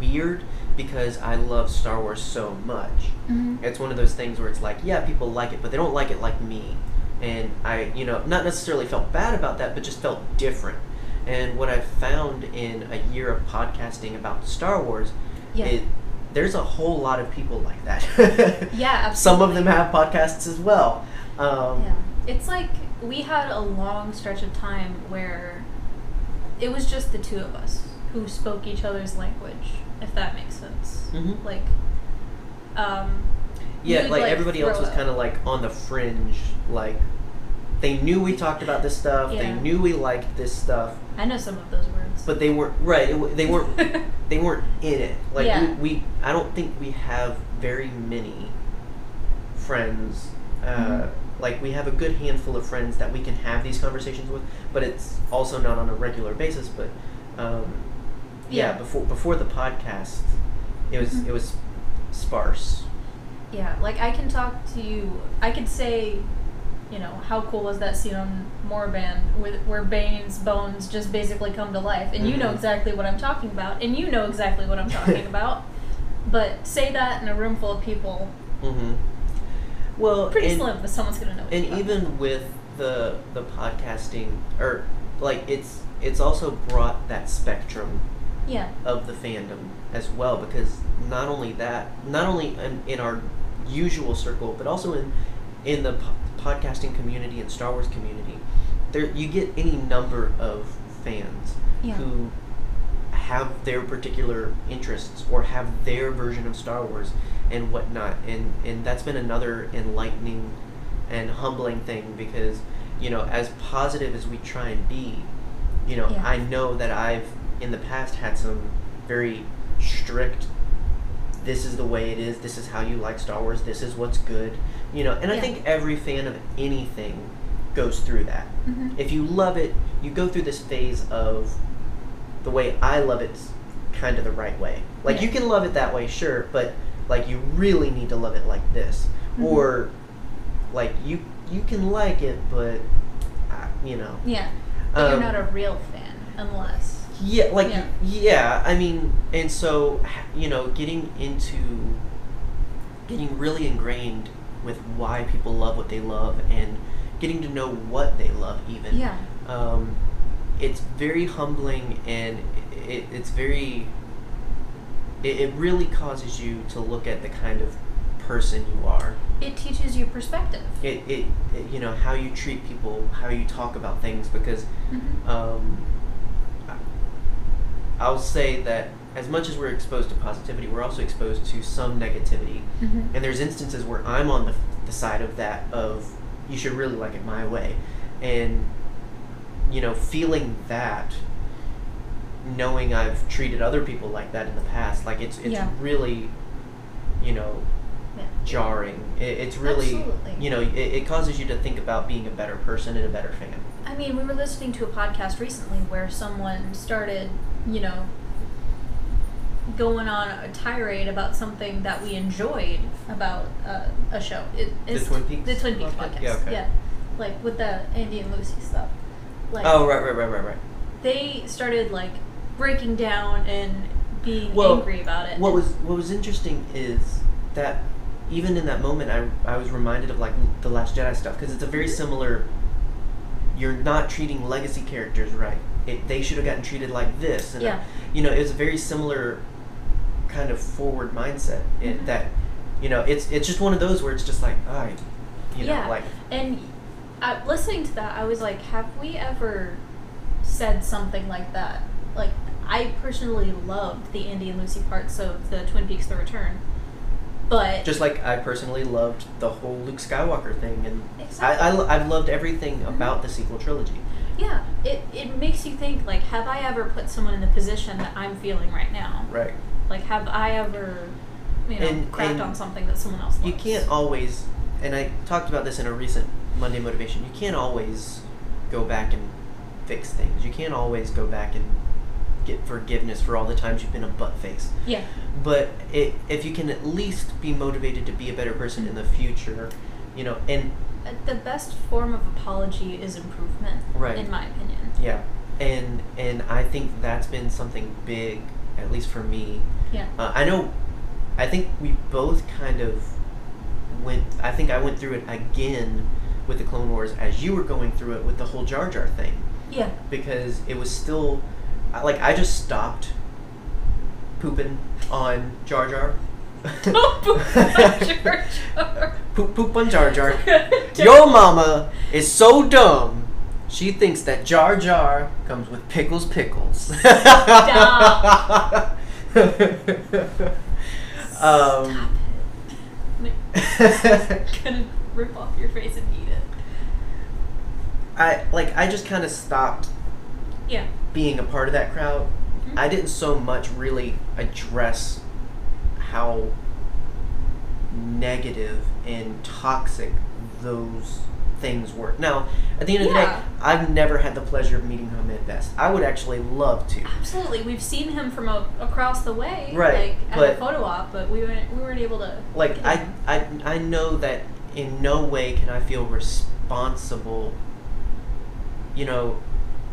weird because I love Star Wars so much. Mhm. It's one of those things where it's like, yeah, people like it, but they don't like it like me. And I, you know, not necessarily felt bad about that, but just felt different. And what I've found in a year of podcasting about Star Wars, Yeah. it, there's a whole lot of people like that. [LAUGHS] Yeah, absolutely. [LAUGHS] Some of them have podcasts as well. Um, Yeah. It's like we had a long stretch of time where it was just the two of us who spoke each other's language, if that makes sense. Mhm. Like, um, Yeah, you'd, like, everybody else was kind of like on the fringe. Like, they knew we talked about this stuff. They knew we liked this stuff. I know some of those words. but they weren't right. It, they weren't. [LAUGHS] they weren't in it. Like Yeah. we, we, I don't think we have very many friends. Uh, Mhm. Like we have a good handful of friends that we can have these conversations with, but it's also not on a regular basis. But um, yeah, Yeah. before before the podcast, it was Mhm. it was sparse. Yeah, like I can talk to you. I could say, you know, how cool was that scene on Moraband with where Bane's bones just basically come to life, and you know Mhm. exactly what I'm talking about, and you know exactly what I'm talking [LAUGHS] about. But say that in a room full of people, Mm-hmm. Well, pretty and, slim that someone's gonna know. What and even with the the podcasting, or like it's it's also brought that spectrum about. Yeah, of the fandom as well because not only that not only in, in our usual circle but also in in the po- podcasting community and star wars community there you get any number of fans Yeah. who have their particular interests or have their version of star wars and whatnot and and that's been another enlightening and humbling thing because you know as positive as we try and be you know Yeah. i know that i've in the past had some very strict this is the way it is this is how you like star wars this is what's good you know and i think every fan of anything goes through that Mhm. if you love it you go through this phase of the way i love it's kind of the right way like Yeah. you can love it that way sure but like you really need to love it like this Mhm. or like you you can like it but uh, you know yeah. But Um, you're not a real fan unless. Yeah, like Yeah. yeah. I mean, and so you know, getting into getting really ingrained with why people love what they love and getting to know what they love even. Yeah. Um, it's very humbling and it, it's very it, it really causes you to look at the kind of person you are. It teaches you perspective. It, it, it you know how you treat people, how you talk about things because Mhm. um, I'll say that as much as we're exposed to positivity, we're also exposed to some negativity. Mhm. And there's instances where I'm on the, the side of that of you should really like it my way, and you know feeling that, knowing I've treated other people like that in the past, like it's it's Yeah. really, you know, Yeah. jarring. It, it's really Absolutely. you know it, it causes you to think about being a better person and a better fan. I mean, we were listening to a podcast recently where someone started, you know, going on a tirade about something that we enjoyed about uh, a show. It, The Twin Peaks? The Twin Peaks Okay. podcast. Yeah, okay. Like with the Andy and Lucy stuff. Like oh right right right right right. they started like breaking down and being Well, angry about it. What was what was interesting is that even in that moment, I I was reminded of like the Last Jedi stuff because it's a very Mhm. similar. You're not treating legacy characters right. It, they should have gotten treated like this, and Yeah. you know, it was a very similar kind of forward mindset. It, Mhm. That you know, it's it's just one of those where it's just like, I, you know, yeah. like and uh, listening to that, I was like, have we ever said something like that? Like, I personally loved the Andy and Lucy parts of the Twin Peaks: The Return, but just like I personally loved the whole Luke Skywalker thing, and I, Exactly. I lo- I've loved everything Mhm. about the sequel trilogy. Yeah, it it makes you think like, have I ever put someone in the position that I'm feeling right now? Right. Like, have I ever, you know, And- cracked and on something that someone else loves? you can't always and i talked about this in a recent monday motivation you can't always go back and fix things you can't always go back and get forgiveness for all the times you've been a butt face Yeah. but it, if you can at least be motivated to be a better person in the future you know and The best form of apology is improvement, Right. in my opinion. yeah and and i think that's been something big at least for me Yeah. Uh, I know. I think we both kind of went. I think I went through it again with the Clone Wars as you were going through it with the whole Jar Jar thing Yeah. because it was still like I just stopped pooping on Jar Jar. [LAUGHS] Don't poop [LAUGHS] on Jar Jar. poop poop on Jar Jar. [LAUGHS] Your mama is so dumb. She thinks that Jar Jar comes with pickles pickles. um, Stop it. gonna rip off your face and eat it. I like I just kind of stopped Yeah. being a part of that crowd. Mhm. I didn't so much really address how negative and toxic those things work. Now, at the end of the day, I've never had the pleasure of meeting Ahmed Best. I would actually love to. Absolutely, we've seen him from a, across the way, Right, Like at but- a photo op, but we weren't we weren't able to. Like I. I, I know that in no way can I feel responsible. You know,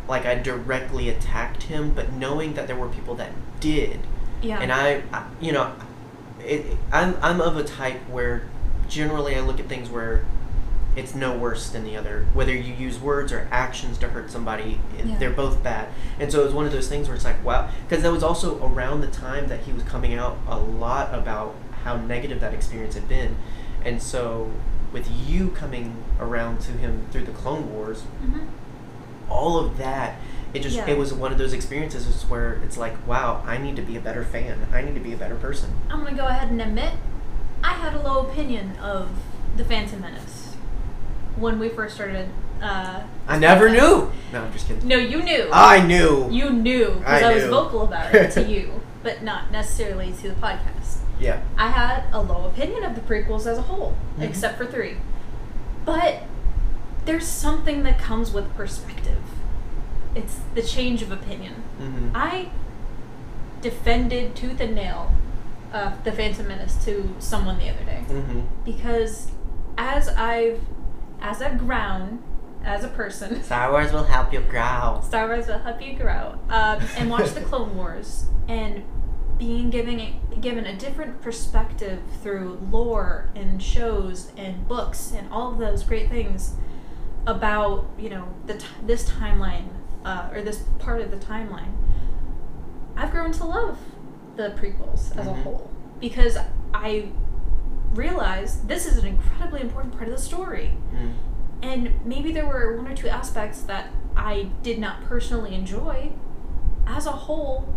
like I directly attacked him, but knowing that there were people that did, yeah, and I, I you know, it, I'm I'm of a type where generally I look at things where it's no worse than the other. Whether you use words or actions to hurt somebody, Yeah. they're both bad. And so it was one of those things where it's like, wow, because that was also around the time that he was coming out a lot about how negative that experience had been, and so with you coming around to him through the Clone Wars, hmm all of that it just Yeah. it was one of those experiences where it's like wow i need to be a better fan i need to be a better person I'm gonna go ahead and admit, I had a low opinion of the Phantom Menace when we first started. Uh, i never knew no i'm just kidding no, you knew. i knew you knew because I I, was knew. vocal about it to you, [LAUGHS] but not necessarily to the podcast. yeah I had a low opinion of the prequels as a whole, Mhm. except for three. But there's something that comes with perspective. It's the change of opinion. hmm I defended tooth and nail uh, the Phantom Menace to someone the other day hmm because as I've as I've grown as a person, [LAUGHS] star wars will help you grow Star Wars will help you grow. Um, and watch the Clone Wars and being given a, given a different perspective through lore and shows and books and all of those great things about you know the t- this timeline uh, or this part of the timeline. I've grown to love the prequels as a Mhm. whole because I realized this is an incredibly important part of the story. mm. And maybe there were one or two aspects that I did not personally enjoy. As a whole,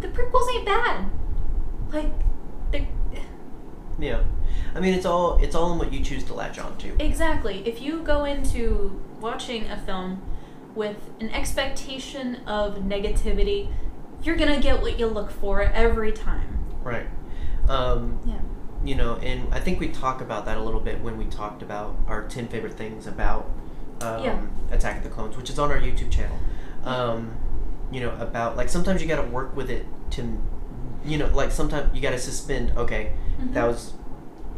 the prequels ain't bad. Like, they yeah i mean it's all it's all in what you choose to latch on to exactly. If you go into watching a film with an expectation of negativity, you're gonna get what you look for every time. right um Yeah. you know and i think we talk about that a little bit when we talked about our 10 favorite things about um, Yeah. attack of the clones which is on our youtube channel um, you know about like sometimes you got to work with it to you know like sometimes you got to suspend okay that Mhm. was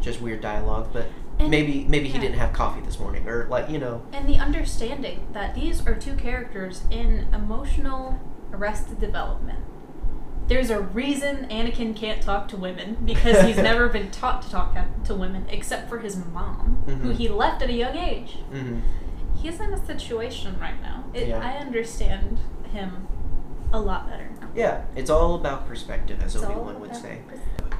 just weird dialogue but And- maybe maybe he didn't have coffee this morning or like you know And the understanding that these are two characters in emotional arrested development. There's a reason Anakin can't talk to women because he's [LAUGHS] never been taught to talk to women except for his mom, who Mhm. he left at a young age. mhm. He's in a situation right now. It, Yeah. I understand him a lot better now. yeah it's all about perspective as It's obi-wan would say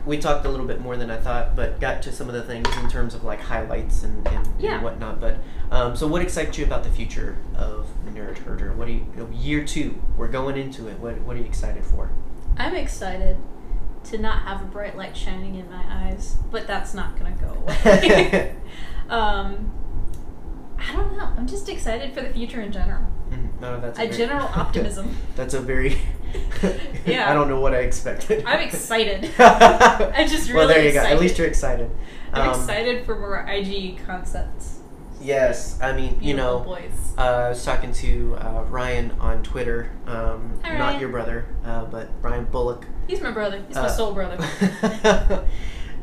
we talked a little bit more than I thought, but got to some of the things in terms of like highlights and, and, Yeah. and whatnot. But um, so, what excites you about the future of Nerd Herder? What do you year two? We're going into it. What What are you excited for? I'm excited to not have a bright light shining in my eyes, but that's not gonna go away. [LAUGHS] [LAUGHS] um, I don't know. I'm just excited for the future in general. Mhm. No, that's A very- general [LAUGHS] optimism. that's a very. [LAUGHS] Yeah. [LAUGHS] I don't know what I expected. I'm excited. I'm just Well, there really you go. At least you're excited. I'm Um, excited for more IG concepts. Yes, I mean, you know, boys. Uh, I was talking to uh, Ryan on Twitter. Um, Hi, not Ryan. your brother, uh, but Ryan Bullock. He's my brother. He's my uh, soul brother.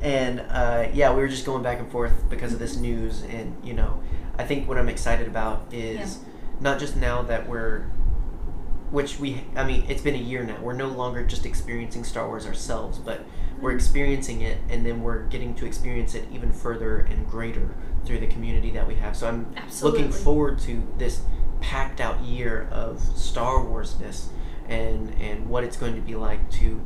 and uh, yeah, we were just going back and forth because of this news. And, you know, I think what I'm excited about is not just now that we're, which we, I mean, it's been a year now. We're no longer just experiencing Star Wars ourselves, but we're Mhm. experiencing it and then we're getting to experience it even further and greater through the community that we have. So I'm Absolutely. looking forward to this packed out year of Star Warsness and and what it's going to be like to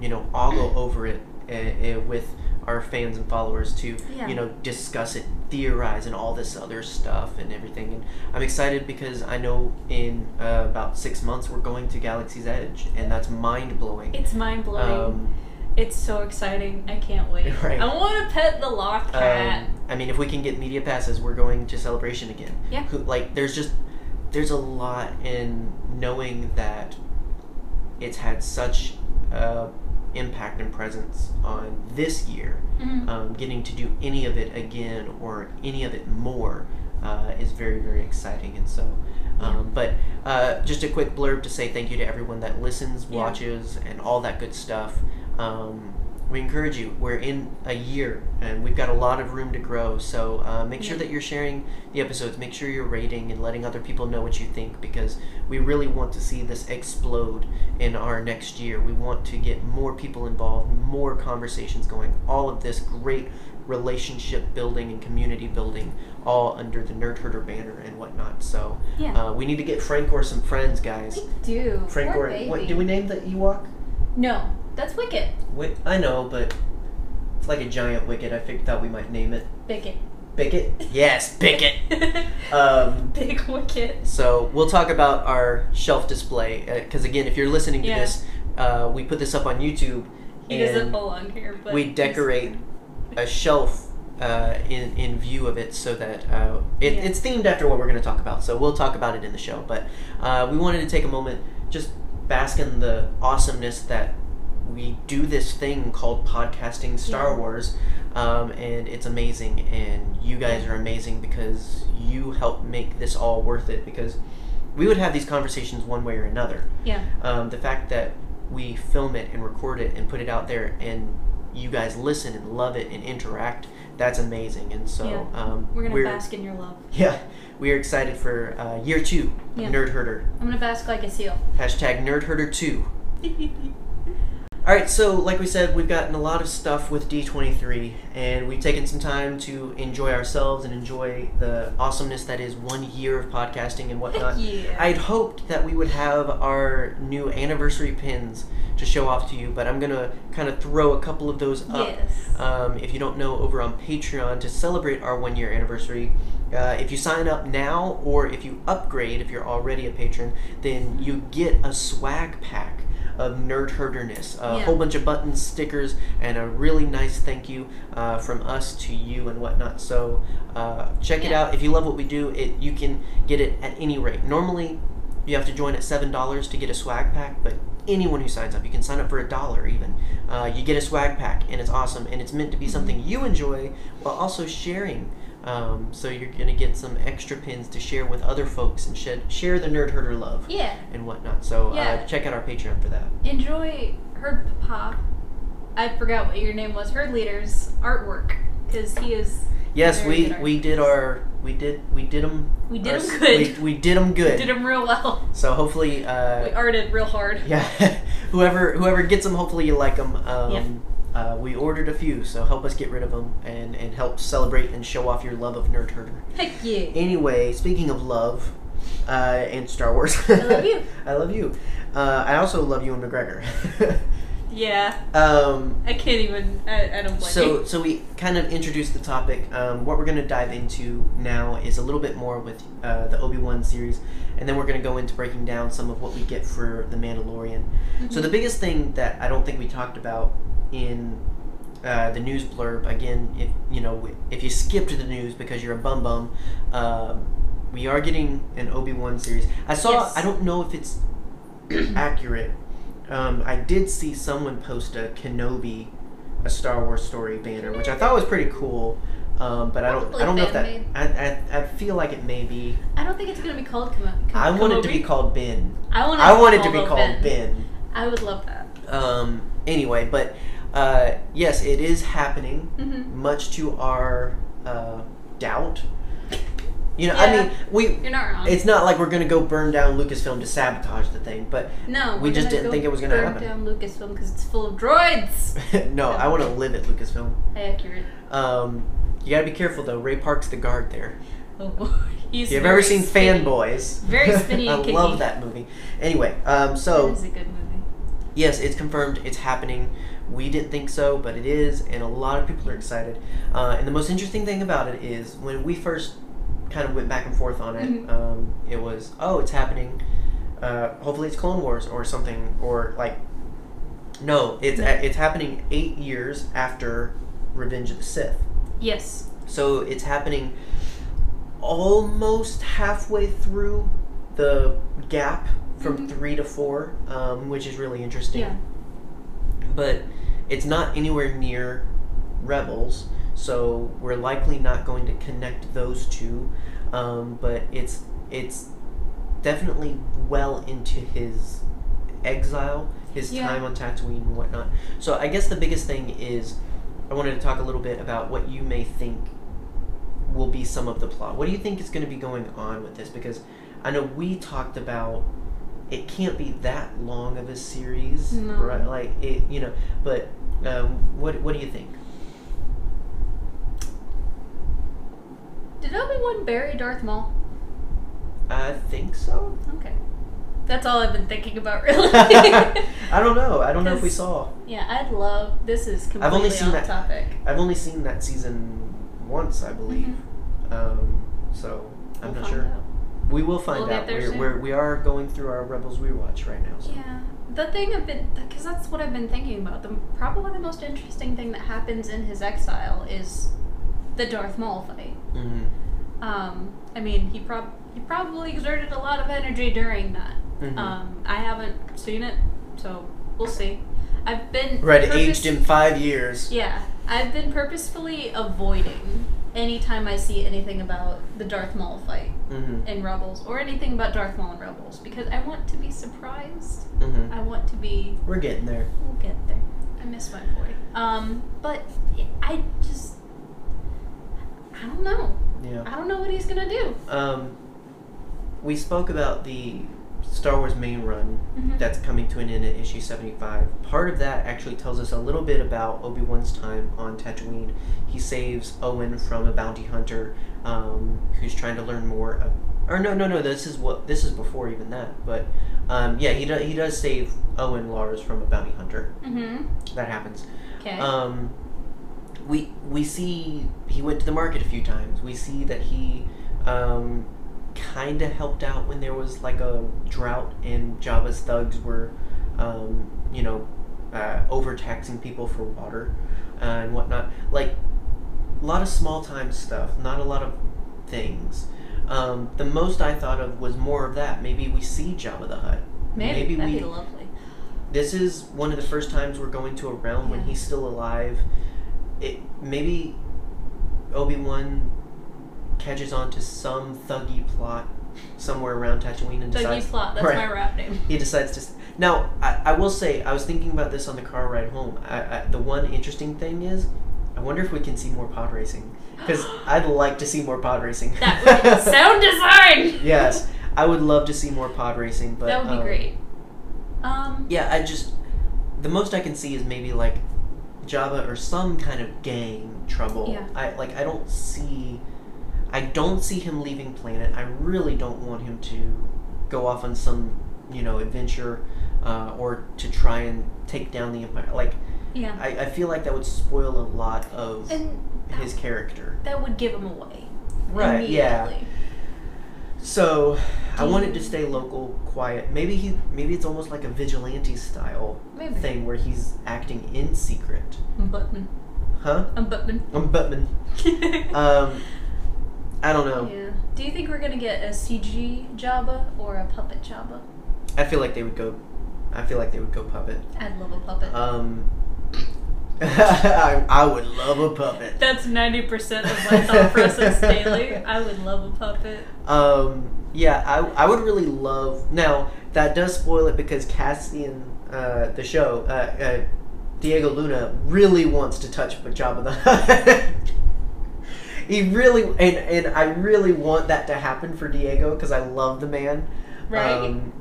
you know ogle [CLEARS THROAT] over it uh, uh, with our fans and followers to Yeah. you know discuss it theorize and all this other stuff and everything and i'm excited because i know in uh, about six months we're going to galaxy's edge and that's mind-blowing It's mind blowing. um, it's so exciting. I can't wait. [LAUGHS] Right. I want to pet the loft cat. Um, I mean, if we can get media passes, we're going to Celebration again. Yeah. Like, there's just there's a lot in knowing that it's had such uh, impact and presence on this year. Mhm. Um, getting to do any of it again or any of it more uh, is very very exciting, and so. Um, but uh, just a quick blurb to say thank you to everyone that listens, Yeah. watches, and all that good stuff. Um, we encourage you. We're in a year, and we've got a lot of room to grow. So uh, make sure that you're sharing the episodes. Make sure you're rating and letting other people know what you think because we really want to see this explode in our next year. We want to get more people involved, more conversations going. All of this great relationship building and community building, all under the Nerd Herder banner and whatnot. So Yeah. uh, we need to get Frank or some friends, guys. We do. Frank Poor or baby. what? Do we name the Ewok? No, that's Wicket. Wi- I know, but it's like a giant wicket. I figured thought we might name it Bicket. Bicket. Yes, Bicket. [LAUGHS] Um, Big Wicket. so we'll talk about our shelf display because again, if you're listening to Yeah. this, uh, we put this up on YouTube, He doesn't and belong here, but we he's- decorate [LAUGHS] a shelf. Uh, in, in view of it, so that uh, it, Yeah. it's themed after what we're going to talk about. So we'll talk about it in the show. But uh, we wanted to take a moment, just bask in the awesomeness that we do this thing called podcasting Star Yeah. Wars, um, and it's amazing. And you guys are amazing because you help make this all worth it. Because we would have these conversations one way or another. Yeah. Um, the fact that we film it and record it and put it out there, and you guys listen and love it and interact, that's amazing. And so Yeah. um, We're gonna we're bask in your love. yeah, we are excited for uh, year two Yeah. Nerd Herder. I'm gonna bask like a seal. Hashtag Nerd Herder two. [LAUGHS] All right, so like we said, we've gotten a lot of stuff with D23, and we've taken some time to enjoy ourselves and enjoy the awesomeness that is one year of podcasting and whatnot. yeah. I'd hoped that we would have our new anniversary pins to show off to you, but I'm gonna kind of throw a couple of those up. Yes. Um, if you don't know, over on Patreon to celebrate our one year anniversary. Uh, if you sign up now, or if you upgrade, if you're already a patron, then you get a swag pack of nerd herderness, a Yeah. whole bunch of buttons, stickers, and a really nice thank you uh, from us to you and whatnot. So uh, check it out. If you love what we do, it you can get it at any rate. Normally, you have to join at seven dollars to get a swag pack, but anyone who signs up, you can sign up for a dollar even. Uh, you get a swag pack, and it's awesome, and it's meant to be Mm-hmm. something you enjoy while also sharing. Um, so you're gonna get some extra pins to share with other folks and shed, share the nerd herder love Yeah. and whatnot. So Yeah. uh, check out our Patreon for that. Enjoy Herd Papa. I forgot what your name was. Herd Leader's artwork because he is. Yes, we we did our we did we did them. We did them good. We, we did them good. Did them real well. So hopefully, uh, We arted real hard. yeah, [LAUGHS] whoever whoever gets them, hopefully you like them. Um. Uh, we ordered a few, so help us get rid of them and and help celebrate and show off your love of Nerd Herder. Heck yeah. Anyway, speaking of love uh, and Star Wars, I love you. [LAUGHS] I love you. Uh, I also love Ewan McGregor. [LAUGHS] Yeah. um, I can't even. I, I don't blame so you. so we kind of introduced the topic. Um, what we're going to dive into now is a little bit more with uh, the Obi Wan series, and then we're going to go into breaking down some of what we get for the Mandalorian. So Mhm. the biggest thing that I don't think we talked about in uh, the news blurb, again, if you know, if you skipped the news because you're a bum bum, um, we are getting an Obi Wan series. I saw. Yes. I don't know if it's [CLEARS THROAT] accurate. Um, I did see someone post a Kenobi, a Star Wars story banner, which I thought was pretty cool. Um, but I don't. I don't know if that. I, I, I feel like it may be. I don't think it's gonna be called. I want it to be called Ben. I want. I want it to be called Ben. I would love that. Um, anyway, but uh, yes, it is happening, hmm much to our uh, doubt. You know, I mean, we. You're not wrong. It's not like we're gonna go burn down Lucasfilm to sabotage the thing, but no, we just didn't think it was gonna burn happen. down Lucasfilm because it's full of droids. [LAUGHS] no, I want to live at Lucasfilm. Accurate. Um, you gotta be careful though. Ray Park's the guard there. Oh boy. [LAUGHS] He's you've ever seen spinny. Fanboys, Very [LAUGHS] spinny I love that movie. Anyway, um, so That is a good movie. yes, it's confirmed. It's happening. We didn't think so, but it is, and a lot of people are excited. Uh, and the most interesting thing about it is when we first kind of went back and forth on it, Mhm. um, it was, oh, it's happening. Uh, hopefully, it's Clone Wars or something, or like, no, it's No. it's happening eight years after Revenge of the Sith. Yes. So it's happening almost halfway through the gap from Mhm. three to four, um, which is really interesting. Yeah. But it's not anywhere near Rebels. so we're likely not going to connect those two. Um, but it's it's definitely well into his exile, his Yeah. time on Tatooine and whatnot. So I guess the biggest thing is I wanted to talk a little bit about what you may think will be some of the plot. What do you think is going to be going on with this? Because I know we talked about it can't be that long of a series, No. right? Like it, you know. But um, what what do you think? Did Obi Wan bury Darth Maul? I think so. Okay. That's all I've been thinking about, [LAUGHS] really. [LAUGHS] I don't know. I don't know if we saw. yeah, I'd love. This is completely I've only seen off that- topic. I've only seen that season once, I believe. Mhm. Um, so I'm We'll not sure. out. We will find We'll out. We're, we're we are going through our Rebels rewatch right now. So. Yeah, the thing I've been because that's what I've been thinking about. The probably the most interesting thing that happens in his exile is the Darth Maul fight. hmm Um, I mean, he prob he probably exerted a lot of energy during that. Mhm. Um, I haven't seen it, so we'll see. I've been Right, purpose- aged in five years. Yeah, I've been purposefully avoiding anytime I see anything about the Darth Maul fight hmm in Rebels or anything about Darth Maul in Rebels because I want to be surprised. hmm I want to be. We're getting there. We'll get there. I miss my boy. Um, but I just. I don't know. Yeah. I don't know what he's gonna do. Um, we spoke about the Star Wars main run Mhm. that's coming to an end at issue 75. Part of that actually tells us a little bit about Obi Wan's time on Tatooine. He saves Owen from a bounty hunter um, who's trying to learn more. Of, or no, no, no. This is what this is before even that. But um, yeah, he does he does save Owen Lars from a bounty hunter. Mm-hmm. That happens. Okay. Um, we we see he went to the market a few times. We see that he um, kind of helped out when there was like a drought and Jabba's thugs were, um, you know, uh, overtaxing people for water uh, and whatnot. Like a lot of small time stuff, not a lot of things. Um, the most I thought of was more of that. Maybe we see Jabba the Hutt. Maybe, that'd we be lovely. this is one of the first times we're going to a realm when he's still alive. It maybe Obi Wan catches on to some thuggy plot somewhere around Tatooine and Dougie decides. Thuggy plot. That's Right. my rap name. He decides to. Now, I, I will say, I was thinking about this on the car ride home. I, I, the one interesting thing is, I wonder if we can see more pod racing. Because [GASPS] I'd like to see more pod racing. That would be [LAUGHS] sound design. yes, I would love to see more pod racing. But that would be um, great. Um. Yeah, I just the most I can see is maybe like Jabba or some kind of gang trouble. Yeah. I like I don't see I don't see him leaving planet. I really don't want him to go off on some, you know, adventure uh, or to try and take down the empire. Like Yeah. I, I feel like that would spoil a lot of and his character. that would give him away. Right, yeah. So I wanted to stay local, quiet. Maybe he maybe it's almost like a vigilante style Maybe. thing where he's acting in secret. I'm Butman. Huh? I'm Butman. I'm Batman. [LAUGHS] Um, I don't know. yeah. Do you think we're gonna get a CG Jabba or a puppet Jabba? I feel like they would go. I feel like they would go puppet. I'd love a puppet. Um, I, [LAUGHS] I would love a puppet. That's ninety percent of my thought process daily. I would love a puppet. Um, yeah, I, I would really love. Now that does spoil it because Cassian, uh, the show, uh, uh, Diego Luna really wants to touch Jabba the Hutt. [LAUGHS] he really and and I really want that to happen for Diego because I love the man. Right. Um,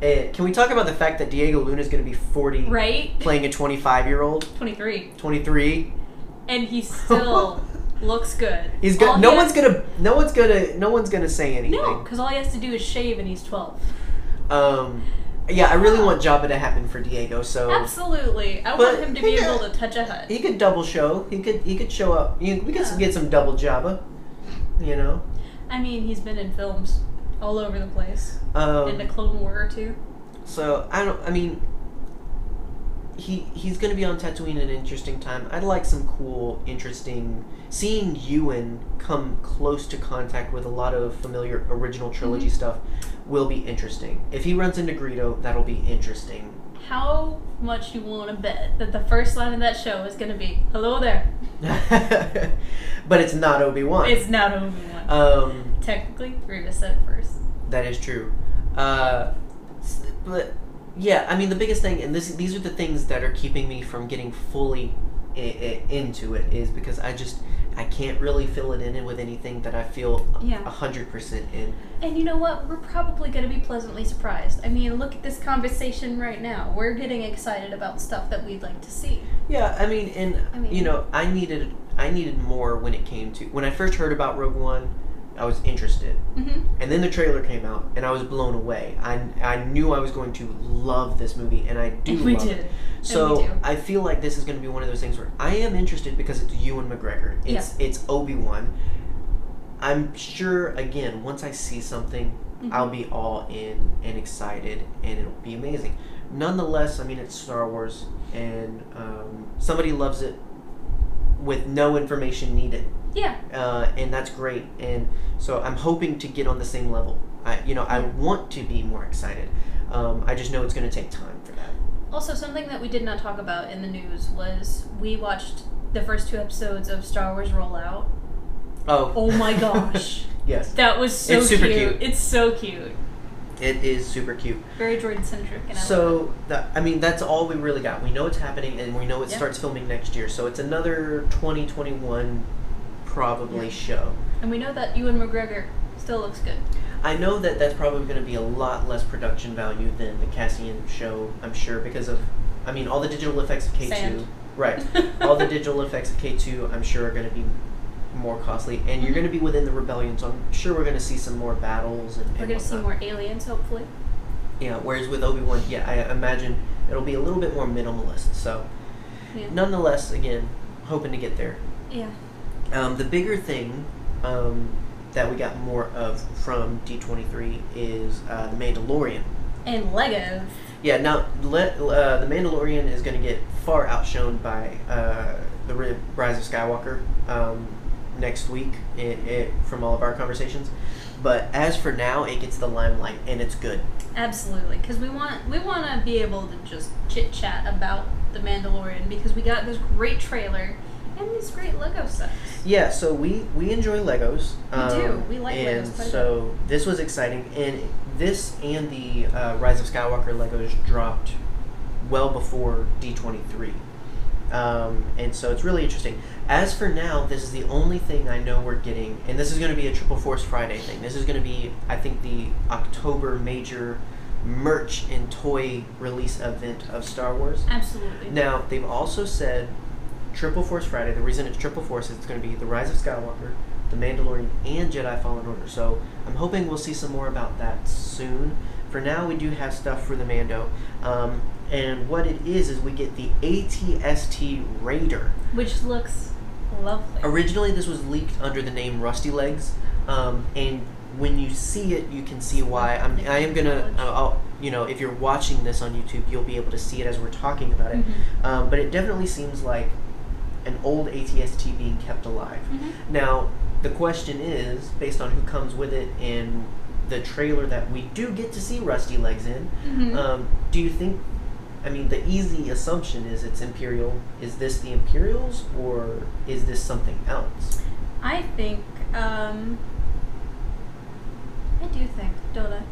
and can we talk about the fact that Diego Luna is going to be forty, Right. playing a twenty-five-year-old, Twenty three. twenty-three? And he still [LAUGHS] looks good. He's All good. he No has- one's gonna. No one's gonna. No one's gonna say anything. No, because all he has to do is shave, and he's twelve. Um, yeah, I really want Jabba to happen for Diego. So Absolutely, I But want him to be got- able to touch a Hutt. he could double show. He could. He could show up. We could Yeah. get some double Jabba. You know. I mean, he's been in films all over the place, in the Clone War or two. so I don't. I mean. He, he's going to be on Tatooine an interesting time. I'd like some cool, interesting. Seeing Ewan come close to contact with a lot of familiar original trilogy Mhm. stuff will be interesting. If he runs into Greedo, that'll be interesting. how much you want to bet that the first line of that show is going to be "Hello there"? [LAUGHS] but it's not Obi Wan. It's not Obi Wan. um, Technically, Grievous said first. that is true. Uh, but yeah, I mean the biggest thing, and this these are the things that are keeping me from getting fully I- I- into it, is because I just I can't really fill it in with anything that I feel Yeah. a hundred percent in. And you know what? We're probably going to be pleasantly surprised. I mean, look at this conversation right now. We're getting excited about stuff that we'd like to see. Yeah, I mean, and I mean- you know, I needed I needed more when it came to when I first heard about Rogue One. I was interested, Mm-hmm. and then the trailer came out, and I was blown away. I I knew I was going to love this movie, and I do. we love did. It. we So do. I feel like this is going to be one of those things where I am interested because it's Ewan McGregor. It's it's Obi Wan. I'm sure again once I see something, Mhm. I'll be all in and excited, and it'll be amazing. Nonetheless, I mean it's Star Wars, and um, somebody loves it with no information needed, Yeah. uh, and that's great. And so I'm hoping to get on the same level. I you know I want to be more excited. Um, I just know it's going to take time for that. Also, something that we did not talk about in the news was we watched the first two episodes of Star Wars Rollout. Oh. Oh my gosh. [LAUGHS] yes. That was so It's cute. cute. It's so cute. It is super cute. Very droid centric. And I So that I mean that's all we really got. We know it's happening and we know it Yeah. starts filming next year. So it's another 2021 probably Yeah. show. And we know that Ewan McGregor still looks good. I know that that's probably going to be a lot less production value than the Cassian show, I'm sure because of I mean all the digital effects of K2. Sand. Right. [LAUGHS] all the digital effects of K2 I'm sure are going to be more costly and you're Mhm. going to be within the rebellion so I'm sure we're going to see some more battles and We're gonna see more aliens, hopefully. Yeah, whereas with Obi Wan, yeah, I imagine it'll be a little bit more minimalist. So, Yeah. nonetheless, again, hoping to get there. Yeah. Um, the bigger thing um, that we got more of from D23 is uh, the Mandalorian. And Legos. Yeah, now let, uh, the Mandalorian is going to get far outshone by uh, the Rise of Skywalker um, next week it, it, from all of our conversations. But as for now, it gets the limelight and it's good. Absolutely, because we want we want to be able to just chit chat about the Mandalorian because we got this great trailer and these great Lego sets. Yeah, so we we enjoy Legos. um, We do. We like and Legos quite a so this was exciting, and this and the uh, Rise of Skywalker Legos dropped well before D twenty three, um, and so it's really interesting. As for now, this is the only thing I know we're getting, and this is going to be a Triple Force Friday thing. This is going to be, I think, the October major merch and toy release event of Star Wars. Absolutely. Now they've also said Triple Force Friday. The reason it's Triple Force is it's going to be the Rise of Skywalker, the Mandalorian, and Jedi Fallen Order. So I'm hoping we'll see some more about that soon. For now, we do have stuff for the Mando, um, and what it is is we get the ATST Raider. Which looks lovely. Originally, this was leaked under the name Rusty Legs, um, and when you see it, you can see why. I'm, I am gonna, uh, I'll, you know, if you're watching this on YouTube, you'll be able to see it as we're talking about it. Mhm. Um, but it definitely seems like an old ATST being kept alive. Mhm. Now, the question is, based on who comes with it and the trailer that we do get to see Rusty Legs in, Mhm. um, do you think? I mean, the easy assumption is it's Imperial. Is this the Imperials or is this something else? I think. Um, I do think, don't I?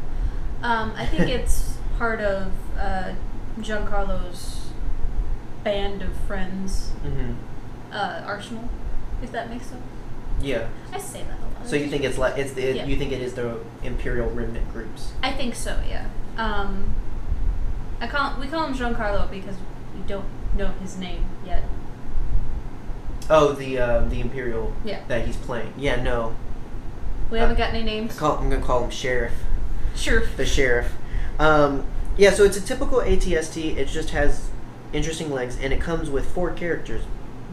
Um, I think [LAUGHS] it's part of uh, Giancarlo's band of friends Mm-hmm. Uh, arsenal, if that makes sense. Yeah. I say that a lot. So you think it's like it's the Yeah. you think it is the Imperial remnant groups? I think so. Yeah. Um, I call we call him Giancarlo because we don't know his name yet. Oh, the uh, the Imperial Yeah. that he's playing. Yeah, no. We Uh, haven't got any names. call, I'm gonna call him Sheriff. Sheriff. the sheriff. Um, yeah, so it's a typical ATST. It just has interesting legs, and it comes with four characters.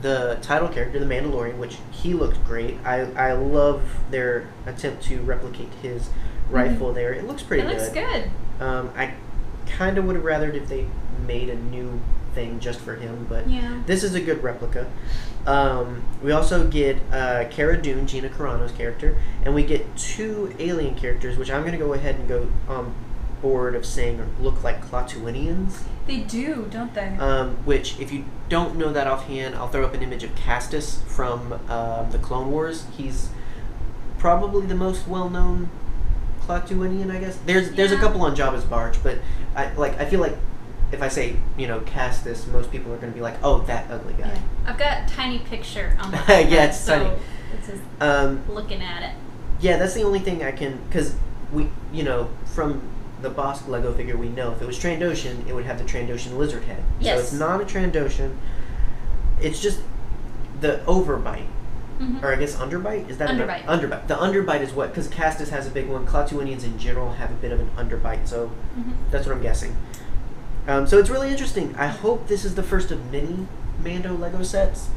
The title character, the Mandalorian, which he looked great. I, I love their attempt to replicate his rifle there. It looks pretty Mm-hmm. It looks good. good. Um, I kind of would have rathered if they made a new thing just for him, but Yeah. this is a good replica. Um, we also get uh, Cara Dune, Gina Carano's character, and we get two alien characters, which I'm going to go ahead and go um, bored of saying look like Klatooinians. They do, don't they? Um, which, if you don't know that offhand, I'll throw up an image of Castus from um, the Clone Wars. He's probably the most well-known Klatooinian, I guess. There's there's a couple on Jabba's barge, but I like I feel like if I say you know Castus, most people are going to be like, oh, that ugly guy. Yeah. I've got a tiny picture on my [LAUGHS] Yeah, it's so tiny. It's just Um, looking at it. yeah, that's the only thing I can because we you know from the Bosk Lego figure we know if it was Trandoshan, it would have the Trandoshan lizard head. Yes. So it's not a Trandoshan. It's just the overbite. Mhm. or I guess underbite is that an- Underbite. underbite. The underbite is what because Castus has a big one. Klatooinians in general have a bit of an underbite, so Mhm. that's what I'm guessing. Um, so it's really interesting. I hope this is the first of many Mando Lego sets.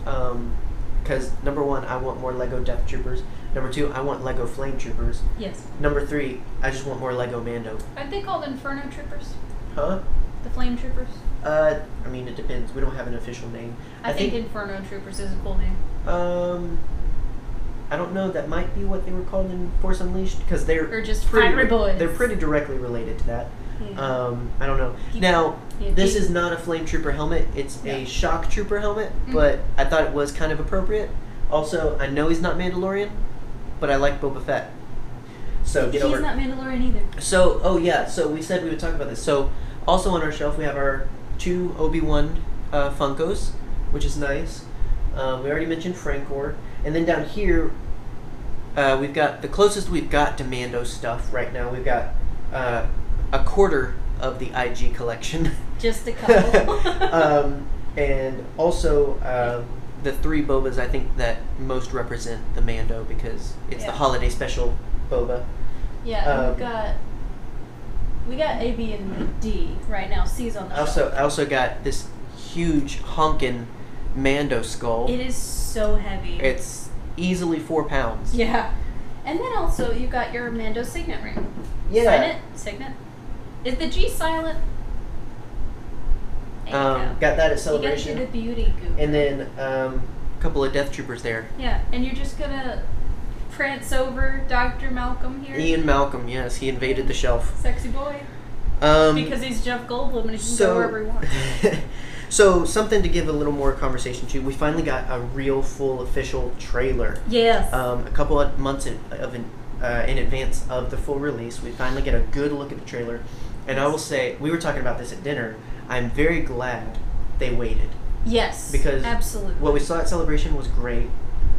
Because number one, I want more Lego Death Troopers. Number two, I want Lego Flame Troopers. Yes. Number three, I just want more Lego Mando. Aren't they called Inferno Troopers? Huh? The Flame Troopers? Uh, I mean, it depends. We don't have an official name. I, think, Inferno Troopers is a cool name. Um, I don't know. That might be what they were called in Force Unleashed because they're Or just pretty Fiery Boys. They're pretty directly related to that. Yeah. Um, I don't know. Now, yeah, this is not a flame trooper helmet. It's a Yeah. shock trooper helmet, Mhm. but I thought it was kind of appropriate. Also, I know he's not Mandalorian, but I like Boba Fett. So get He's over. not Mandalorian either. So, oh yeah, so we said we would talk about this. So, also on our shelf we have our two Obi Wan uh, Funkos, which is nice. Um, we already mentioned Frankor, and then down here uh, we've got the closest we've got to Mando stuff right now. We've got uh, a quarter of the IG collection. Just a [LAUGHS] couple. um, and also um, the three bobas I think that most represent the Mando because it's Yeah. the holiday special boba. yeah, um, we've got we got A, B, and D right now. C's on the also shelf. I also got this huge honkin' Mando skull. It is so heavy. It's easily four pounds. yeah, and then also you got your Mando signet ring. Yeah. Sign it. Signet. Is the G silent? There you Um, go. got that at You gotta celebration, the beauty goop. and then um, a couple of Death Troopers there. yeah, and you're just gonna prance over Dr. Malcolm here. Ian Malcolm, yes, he invaded the shelf. Sexy boy. Um, Because he's Jeff Goldblum and he can so, go wherever he wants. [LAUGHS] so something to give a little more conversation to. We finally got a real, full, official trailer. Yes. Um, a couple of months in, of in, uh, in advance of the full release, we finally get a good look at the trailer. And I will say, we were talking about this at dinner. I'm very glad they waited yes. because absolutely. what we saw at Celebration was great.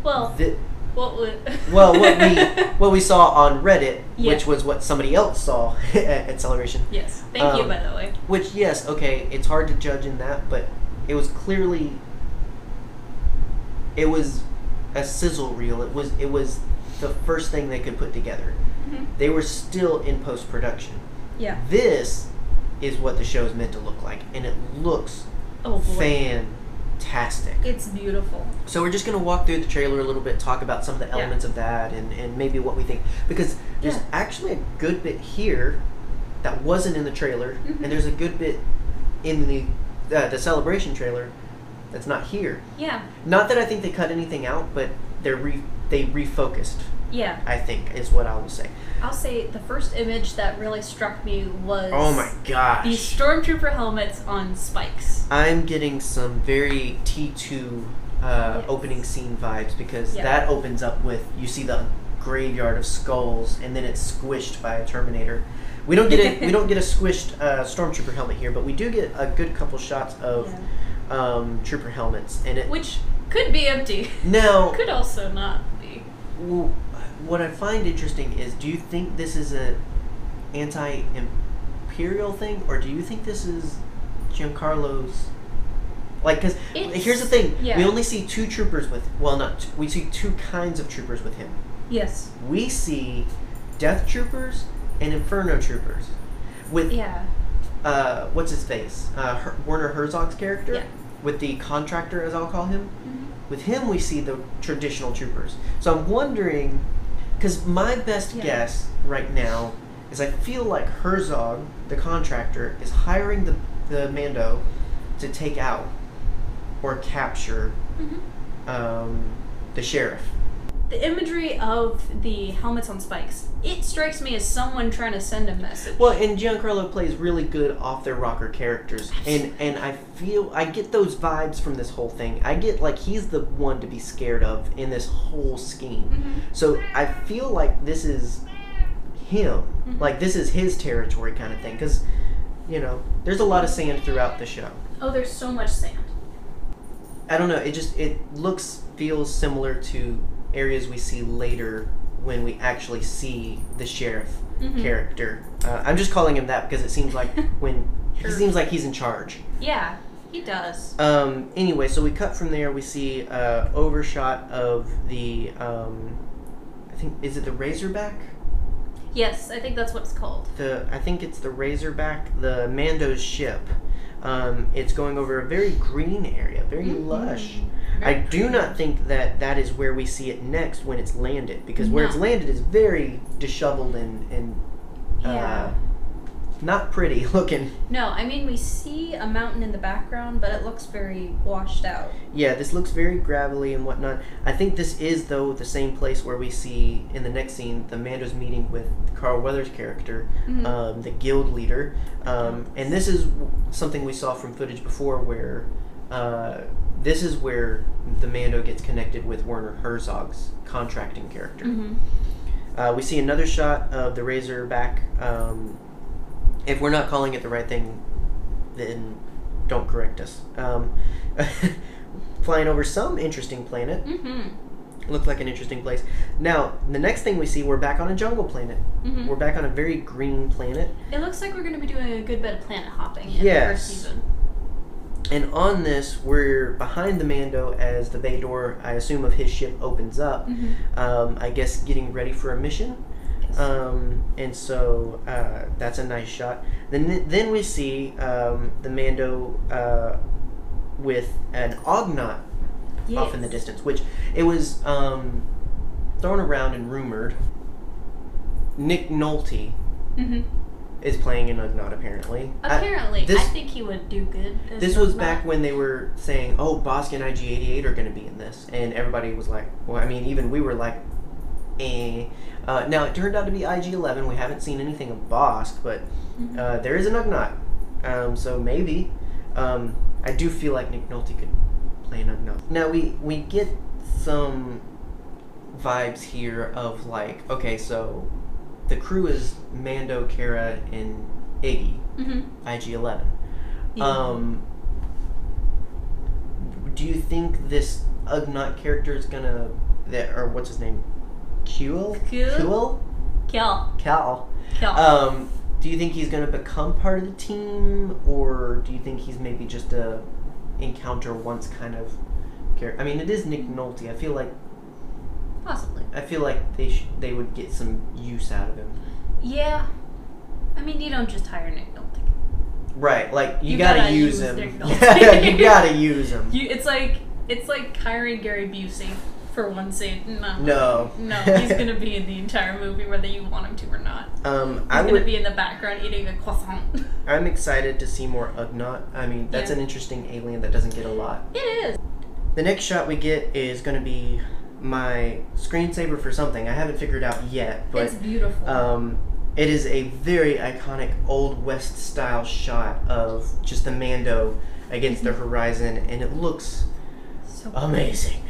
well, The, what would? [LAUGHS] well, what we what we saw on Reddit, Yeah. which was what somebody else saw [LAUGHS] at, at Celebration. yes. Thank you, um, by the way. Which, yes, okay, it's hard to judge in that, but it was clearly it was a sizzle reel. It was it was the first thing they could put together. Mhm. They were still in post production. Yeah. This is what the show is meant to look like, and it looks Oh fantastic. It's beautiful. So we're just gonna walk through the trailer a little bit, talk about some of the Yeah. elements of that, and, and maybe what we think. Because there's Yeah. actually a good bit here that wasn't in the trailer, Mhm. and there's a good bit in the uh, the celebration trailer that's not here. Yeah. Not that I think they cut anything out, but they're re- they refocused. Yeah. I think is what I will say. I'll say the first image that really struck me was Oh my gosh! these stormtrooper helmets on spikes. I'm getting some very T2 uh, Yes. opening scene vibes because Yeah. that opens up with you see the graveyard of skulls and then it's squished by a Terminator. We don't get a we don't get a squished uh, stormtrooper helmet here, but we do get a good couple shots of um, trooper helmets and it. Which could be empty. No. [LAUGHS] Could also not be. w- what I find interesting is, do you think this is a anti-imperial thing, or do you think this is Giancarlo's? Like, because here's the thing: yeah. we only see two troopers with. Well, not we see two kinds of troopers with him. Yes. We see Death Troopers and Inferno Troopers. With Yeah. uh, what's his face? Uh, Her- Werner Herzog's character. Yeah. With the contractor, as I'll call him. Mhm. With him, we see the traditional troopers. So I'm wondering, because my best Yeah. guess right now is I feel like Herzog, the contractor, is hiring the, the Mando to take out or capture Mhm. um, the sheriff. The imagery of the helmets on spikes, it strikes me as someone trying to send a message. Well, and Giancarlo plays really good off their rocker characters, and and I feel I get those vibes from this whole thing. I get like he's the one to be scared of in this whole scheme. Mhm. So I feel like this is him, Mhm. like this is his territory kind of thing, because you know there's a lot of sand throughout the show. Oh, there's so much sand. I don't know. It just it looks feels similar to areas we see later when we actually see the sheriff Mhm. character. Uh, I'm just calling him that because it seems like [LAUGHS] when Sure. he seems like he's in charge. Yeah, he does. Um, anyway, so we cut from there. We see uh, overshot of the um, I think is it the Razorback? Yes, I think that's what it's called. The I think it's the Razorback, the Mando's ship. Um, it's going over a very green area, very Mhm. lush. Very I do not think that that is where we see it next when it's landed, because where it's landed is very disheveled and and uh, Yeah. Not pretty [LAUGHS] looking. No, I mean we see a mountain in the background, but it looks very washed out. Yeah, this looks very gravelly and whatnot. I think this is though the same place where we see in the next scene the Mando's meeting with Carl Weathers' character, Mhm. um, the guild leader, um, and this is something we saw from footage before where. Uh, this is where the Mando gets connected with Werner Herzog's contracting character. Mm-hmm. Uh, we see another shot of the Razorback. Um, if we're not calling it the right thing, then don't correct us. Um, [LAUGHS] flying over some interesting planet. Mm-hmm. Looked like an interesting place. Now, the next thing we see, we're back on a jungle planet. Mm-hmm. We're back on a very green planet. It looks like we're going to be doing a good bit of planet hopping in the Yes. first season. And on this, we're behind the Mando as the bay door, I assume, of his ship opens up. Mm-hmm. Um, I guess getting ready for a mission. Um, and so uh, that's a nice shot. Then then we see um, the Mando uh, with an Ugnaught off in the distance, which it was um, thrown around and rumored. Nick Nolte Mm-hmm. is playing an Ugnaught apparently. I- Apparently, this- I think he would do good. this was Ugnaught. back when they were saying, "Oh, Bosk and IG88 are going to be in this," and everybody was like, "Well, I mean, even we were like, eh." Uh, now it turned out to be IG11. We haven't seen anything of Bosk, but uh, there is an Ugnaught, um, so maybe. Um, I do feel like Nick Nolte could play an Ugnaught. Now we we get some vibes here of like, okay, so the crew is Mando, Kara, and Iggy, Mhm. IG11. Yeah. Um, do you think this Ugnaught character is gonna that or what's his name? Kuel? Kuel? Kill. Cal. Kill. Um, do you think he's gonna become part of the team, or do you think he's maybe just a encounter once kind of character? I mean, it is Nick Nolte. I feel like Possibly. I feel like they sh- they would get some use out of him. Yeah. I mean, you don't just hire Nick Nolte. Right, like you, You gotta, gotta use, use him. Nick [LAUGHS] Nolte. Yeah, you gotta use him. [LAUGHS] You, it's like it's like hiring Gary Busey for one scene. No. No. No, [LAUGHS] he's gonna be in the entire movie whether you want him to or not. Um, He's gonna be in the background eating a croissant. [LAUGHS] I'm excited to see more Ugnaught. I mean, that's Yeah. an interesting alien that doesn't get a lot. it is. The next shot we get is going to be my screensaver for something. I haven't figured out yet, but it's beautiful. um, it is a very iconic Old West style shot of just the Mando against the horizon, and it looks so amazing.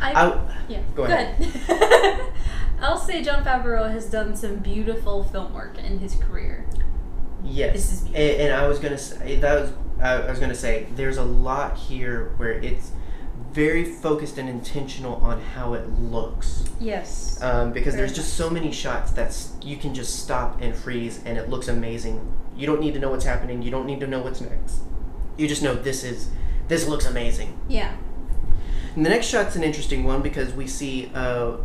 I, I, yeah. Go ahead. [LAUGHS] I'll say Jon Favreau has done some beautiful film work in his career. Yes, This is and, and I was gonna say that was I I was gonna say there's a lot here where it's very focused and intentional on how it looks Yes. um, because there's just so many shots that you can just stop and freeze and it looks amazing. You don't need to know what's happening. You don't need to know what's next. You just know this is this looks amazing. yeah. And the next shot's an interesting one because we see, uh,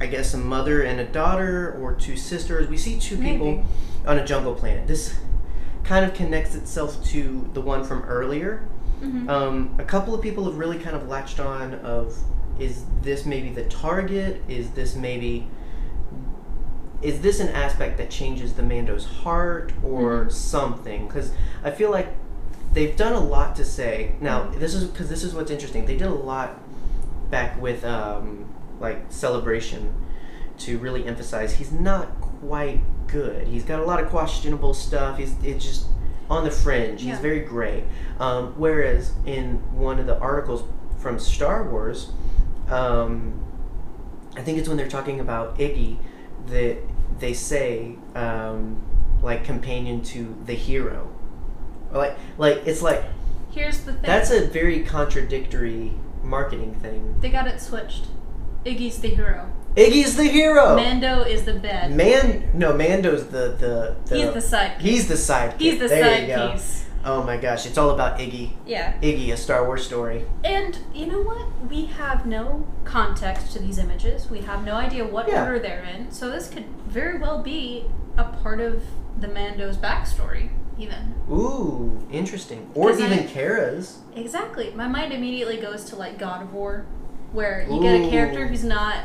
I guess, a mother and a daughter or two sisters. We see two people on a jungle planet. This kind of connects itself to the one from earlier. Mhm. Um, a couple of people have really kind of latched on of is this maybe the target? Is this maybe is this an aspect that changes the Mando's heart or Mhm. something? Because I feel like they've done a lot to say. Now this is because this is what's interesting. They did a lot back with um, like celebration to really emphasize he's not quite good. He's got a lot of questionable stuff. He's it's just on the fringe. He's Yeah. very gray. Um, whereas in one of the articles from Star Wars, um, I think it's when they're talking about Iggy that they say um, like companion to the hero. Like like it's like Here's the thing. that's a very contradictory marketing thing. They got it switched. Iggy's the hero. Iggy's the hero. Mando is the bad. Man, no, Mando's the the, the He's the side. he's the sidekick. He's the there side you go. piece. Oh my gosh, it's all about Iggy. Yeah. Iggy, a Star Wars story. And you know what? We have no context to these images. We have no idea what Yeah. order they're in. So this could very well be a part of the Mando's backstory, even. Ooh, interesting. Or even I- Kara's. Exactly. My mind immediately goes to like God of War, where you get a character who's not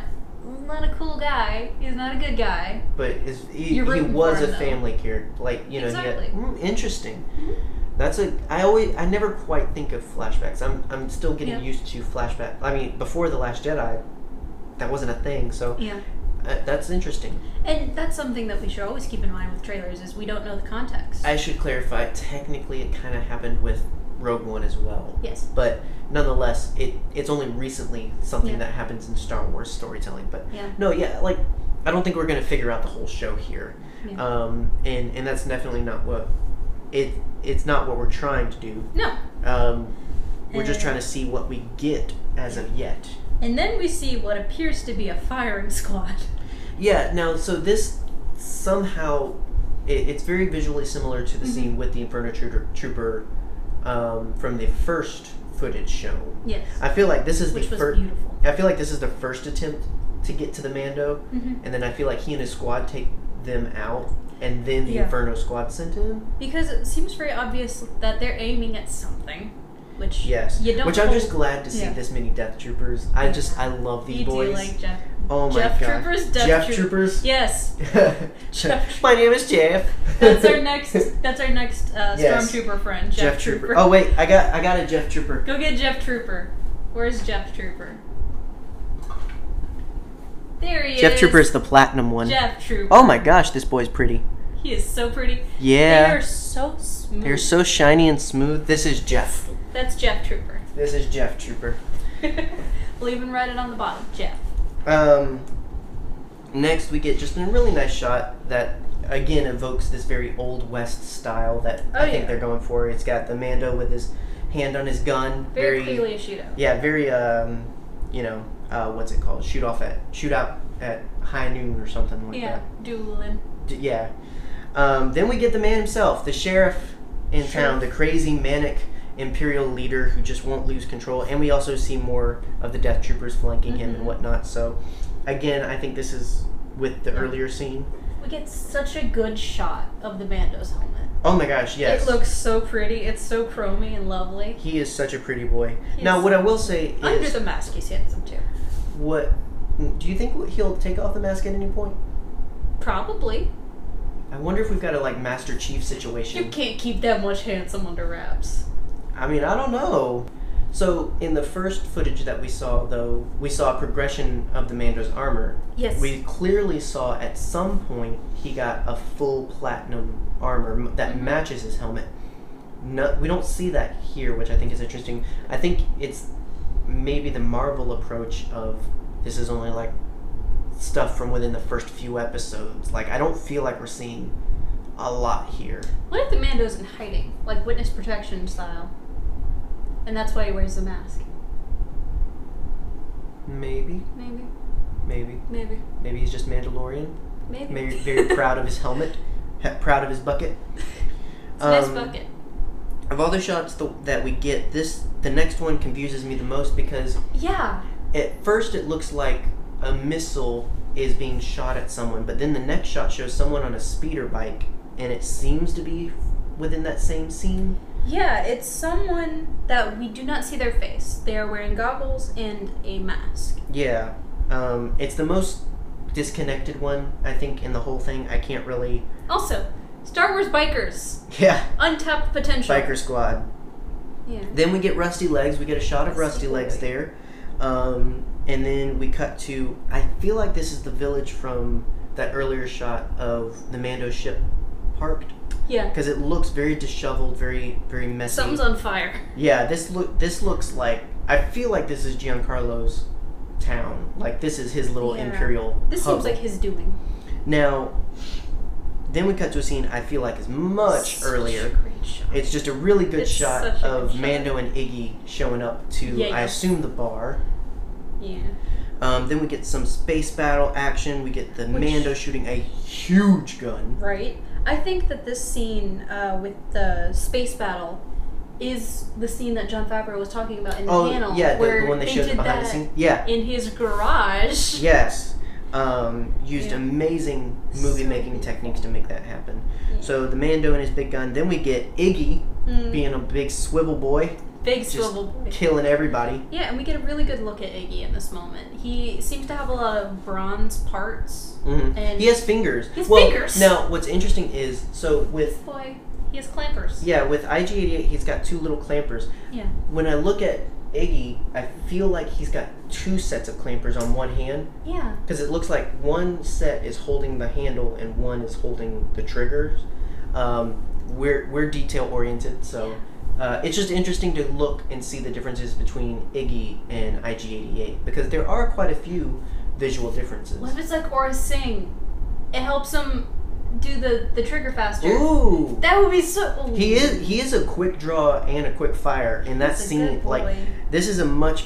not a cool guy. He's not a good guy. But is he, he was a family character. Like you know, Exactly. had, mm, interesting. Mhm. That's a. I always. I never quite think of flashbacks. I'm. I'm still getting Yeah. used to flashback. I mean, before the Last Jedi, that wasn't a thing. So Yeah. That's interesting. And that's something that we should always keep in mind with trailers is we don't know the context. I should clarify. Technically, it kind of happened with Rogue One as well. yes. But nonetheless, it it's only recently something Yeah. that happens in Star Wars storytelling. But Yeah. no, yeah, like I don't think we're gonna figure out the whole show here. Yeah. Um, and and that's definitely not what it. It's not what we're trying to do. no. Um, we're just trying to see what we get as of yet. And then we see what appears to be a firing squad. [LAUGHS] Yeah. Now, so this somehow it, it's very visually similar to the Mhm. scene with the Inferno Trooper, Trooper um, from the first footage show. Yes. I feel like this is Which the first. beautiful. I feel like this is the first attempt to get to the Mando, hmm and then I feel like he and his squad take them out, and then the Yeah. Inferno squad sent him. Because it seems very obvious that they're aiming at something, which Yes, you don't. which I'm just glad to see Yeah. this many Death Troopers. I just I love these You boys. do like Jeff. oh my Jeff god, Troopers, Death Jeff Troop- Troopers. Yes, [LAUGHS] Jeff- my name is Jeff. that's our [LAUGHS] next. That's our next uh, Yes. stormtrooper friend, Jeff, Jeff Trooper. Trooper. Oh wait, I got I got a Jeff Trooper. Go get Jeff Trooper. Where's Jeff Trooper? There he Jeff is. Jeff Trooper is the platinum one. Jeff Trooper. Oh my gosh, this boy's pretty. He is so pretty. Yeah. They are so smooth. they're so shiny and smooth. This is Jeff. That's Jeff Trooper. This is Jeff Trooper. [LAUGHS] we'll even write it on the bottom. Jeff. Um, next, we get just a really nice shot that again evokes this very old west style that Oh, I think yeah. they're going for. It's got the Mando with his hand on his gun, Very, clearly a shootout. yeah, very um, you know, uh, what's it called? Shoot off at shoot out at high noon or something like that. Yeah, dueling. D- yeah. Um, then we get the man himself, the sheriff in town, the crazy manic imperial leader who just won't lose control, and we also see more of the Death Troopers flanking him Mhm. and whatnot. So, again, I think this is with the Yeah. earlier scene. We get such a good shot of the Mando's helmet. Oh my gosh, yes. It looks so pretty. It's so chromy and lovely. he is such a pretty boy. He now, what I will say Under is, the mask, he's handsome too. what do you think he'll take off the mask at any point? Probably. I wonder if we've got a like Master Chief situation. You can't keep that much handsome under wraps. I mean, I don't know. So, in the first footage that we saw, though, we saw a progression of the Mando's armor. Yes. We clearly saw at some point he got a full platinum armor that Mhm. matches his helmet. No, we don't see that here, which I think is interesting. I think it's maybe the Marvel approach of this is only like stuff from within the first few episodes. Like, I don't feel like we're seeing a lot here. What if the Mando's in hiding, like witness protection style? And that's why he wears the mask. Maybe, Maybe. maybe, Maybe. maybe he's just Mandalorian. Maybe. Maybe very [LAUGHS] proud of his helmet, he- proud of his bucket. It's a nice Um, bucket. Of all the shots th- that we get, this the next one confuses me the most because Yeah. at first it looks like a missile is being shot at someone, but then the next shot shows someone on a speeder bike, and it seems to be within that same scene. Yeah, it's someone that we do not see their face. They are wearing goggles and a mask. Yeah, um, it's the most disconnected one I think in the whole thing. I can't really. Also, Star Wars bikers. Yeah, Untapped potential. biker squad. Yeah. Then we get Rusty Legs. We get a shot of Rusty Rusty Legs there. Um, and then we cut to. I feel like this is the village from that earlier shot of the Mando ship parked Yeah. because it looks very disheveled, very very messy. Something's on fire. Yeah, this look this looks like I feel like this is Giancarlo's town. Like this is his little Yeah. imperial. This seems like his doing. now. Then we cut to a scene I feel like is much Such earlier. a great shot. It's just a really good It's shot a good of shot. Mando and Iggy showing up to Yeah, I assume the bar. Yeah. Um, then we get some space battle action. We get the Which- Mando shooting a huge gun. Right. I think that this scene uh, with the space battle is the scene that Jon Favreau was talking about in the Oh panel. yeah, where the one they they showed did behind the that. Yeah, in his garage. [LAUGHS] yes. Um, used Yeah. amazing movie making beautiful. techniques to make that happen. Yeah. So the Mando and his big gun. Then we get Iggy Mm, being a big swivel boy, big just swivel boy. killing everybody. Yeah, and we get a really good look at Iggy in this moment. He seems to have a lot of bronze parts. mm-hmm. And- he has fingers. He has well, fingers. now what's interesting is so with Boy, he has clampers. yeah with IG88 he's got two little clampers. Yeah. When I look at Iggy, I feel like he's got two sets of clampers on one hand Yeah. because it looks like one set is holding the handle and one is holding the triggers. Um, we're we're detail oriented, so uh, it's just interesting to look and see the differences between Iggy and IG88 because there are quite a few visual differences. What if it's like Aurra Sing? It helps him do the, the trigger faster. Ooh, That would be so. Ooh. he is he is a quick draw and a quick fire in that scene. Like this is a much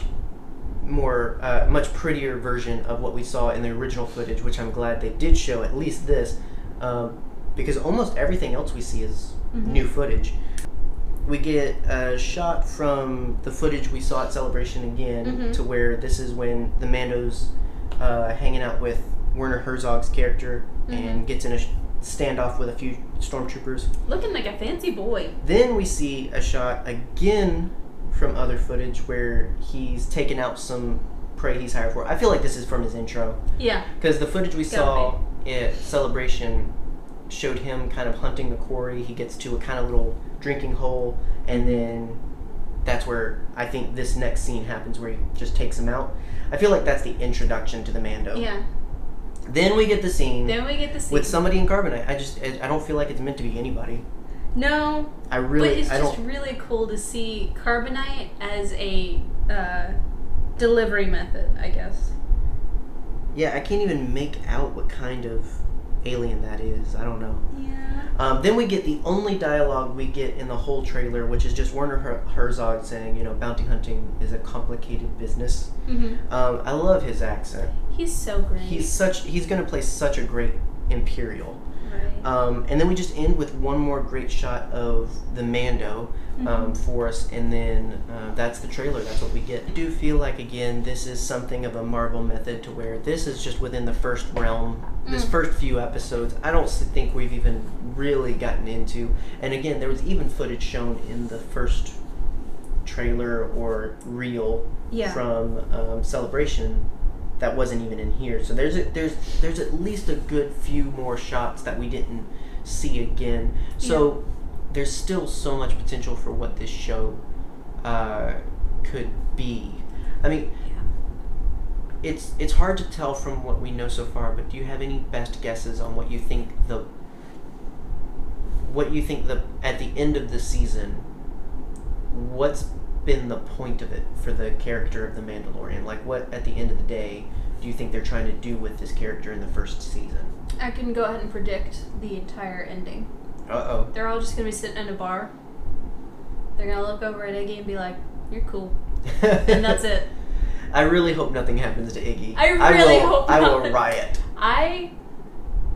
more uh, much prettier version of what we saw in the original footage which i'm glad they did show at least this um, because almost everything else we see is Mhm. new footage we get a shot from the footage we saw at celebration again Mhm. to where this is when the mando's uh, hanging out with werner herzog's character and gets in a sh- standoff with a few stormtroopers Looking like a fancy boy. then we see a shot again from other footage where he's taking out some prey he's hired for. I feel like this is from his intro Yeah. because the footage we saw at Celebration showed him kind of hunting the quarry. He gets to a kind of little drinking hole, and then that's where I think this next scene happens where he just takes him out. I feel like that's the introduction to the Mando. Yeah. Then we get the scene Then we get the scene with somebody in carbonite. I just I don't feel like it's meant to be anybody. No, I really but it's I just really cool to see carbonite as a uh, delivery method, I guess. Yeah, I can't even make out what kind of alien that is. I don't know. Yeah. Um, then we get the only dialogue we get in the whole trailer, which is just Werner Her- Herzog saying, you know, bounty hunting is a complicated business. hmm Um, I love his accent. He's so great. He's such. He's gonna play such a great Imperial. right. Um, and then we just end with one more great shot of the Mando um, Mhm. for us, and then uh, that's the trailer. That's what we get. I do feel like again, this is something of a Marvel method to where this is just within the first realm. This Mm. first few episodes, I don't think we've even really gotten into. And again, there was even footage shown in the first trailer or reel yeah. from um, Celebration that wasn't even in here. So there's a, there's there's at least a good few more shots that we didn't see again. So there's still so much potential for what this show uh, could be. I mean, Yeah. it's it's hard to tell from what we know so far. But do you have any best guesses on what you think the what you think the at the end of the season? What's been the point of it for the character of the Mandalorian? Like, what at the end of the day do you think they're trying to do with this character in the first season? I can go ahead and predict the entire ending. Uh oh. They're all just gonna be sitting in a bar. They're gonna look over at Iggy and be like, "You're cool," oh. [LAUGHS] and that's it. I really hope nothing happens to Iggy. I really will, hope I will riot. I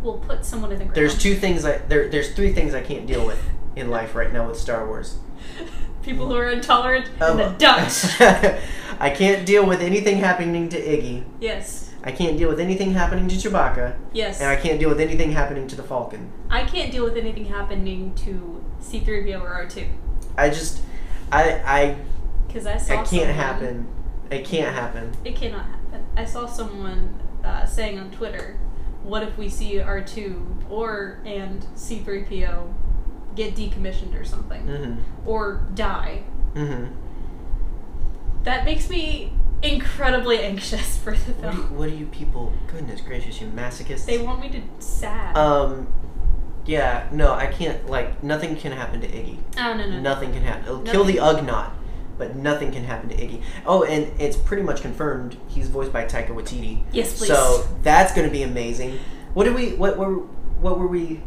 will put someone in the ground. There's two things I there. There's three things I can't deal with in life right now with Star Wars. [LAUGHS] people who are intolerant Um, and the Dutch. [LAUGHS] I can't deal with anything happening to Iggy. yes, I can't deal with anything happening to Chewbacca, yes. and I can't deal with anything happening to the Falcon. I can't deal with anything happening to C3PO or R2 I just, I, I. because I saw. I, I can't someone- happen. It can't happen. It cannot happen. I saw someone uh, saying on Twitter, "What if we see R2 or and C3PO get decommissioned or something, Mm-hmm. or die?" Mm-hmm. That makes me incredibly anxious for the What do, you, film. what do you people? Goodness gracious, you masochists! They want me to sad. Um, yeah, no, I can't. Like, nothing can happen to Iggy. oh no no. no. Nothing can happen. It'll kill the Nothing. Ugnaught, but nothing can happen to Iggy. Oh, and it's pretty much confirmed he's voiced by Taika Waititi. Yes, please. So that's going to be amazing. What did we? What were? What were we?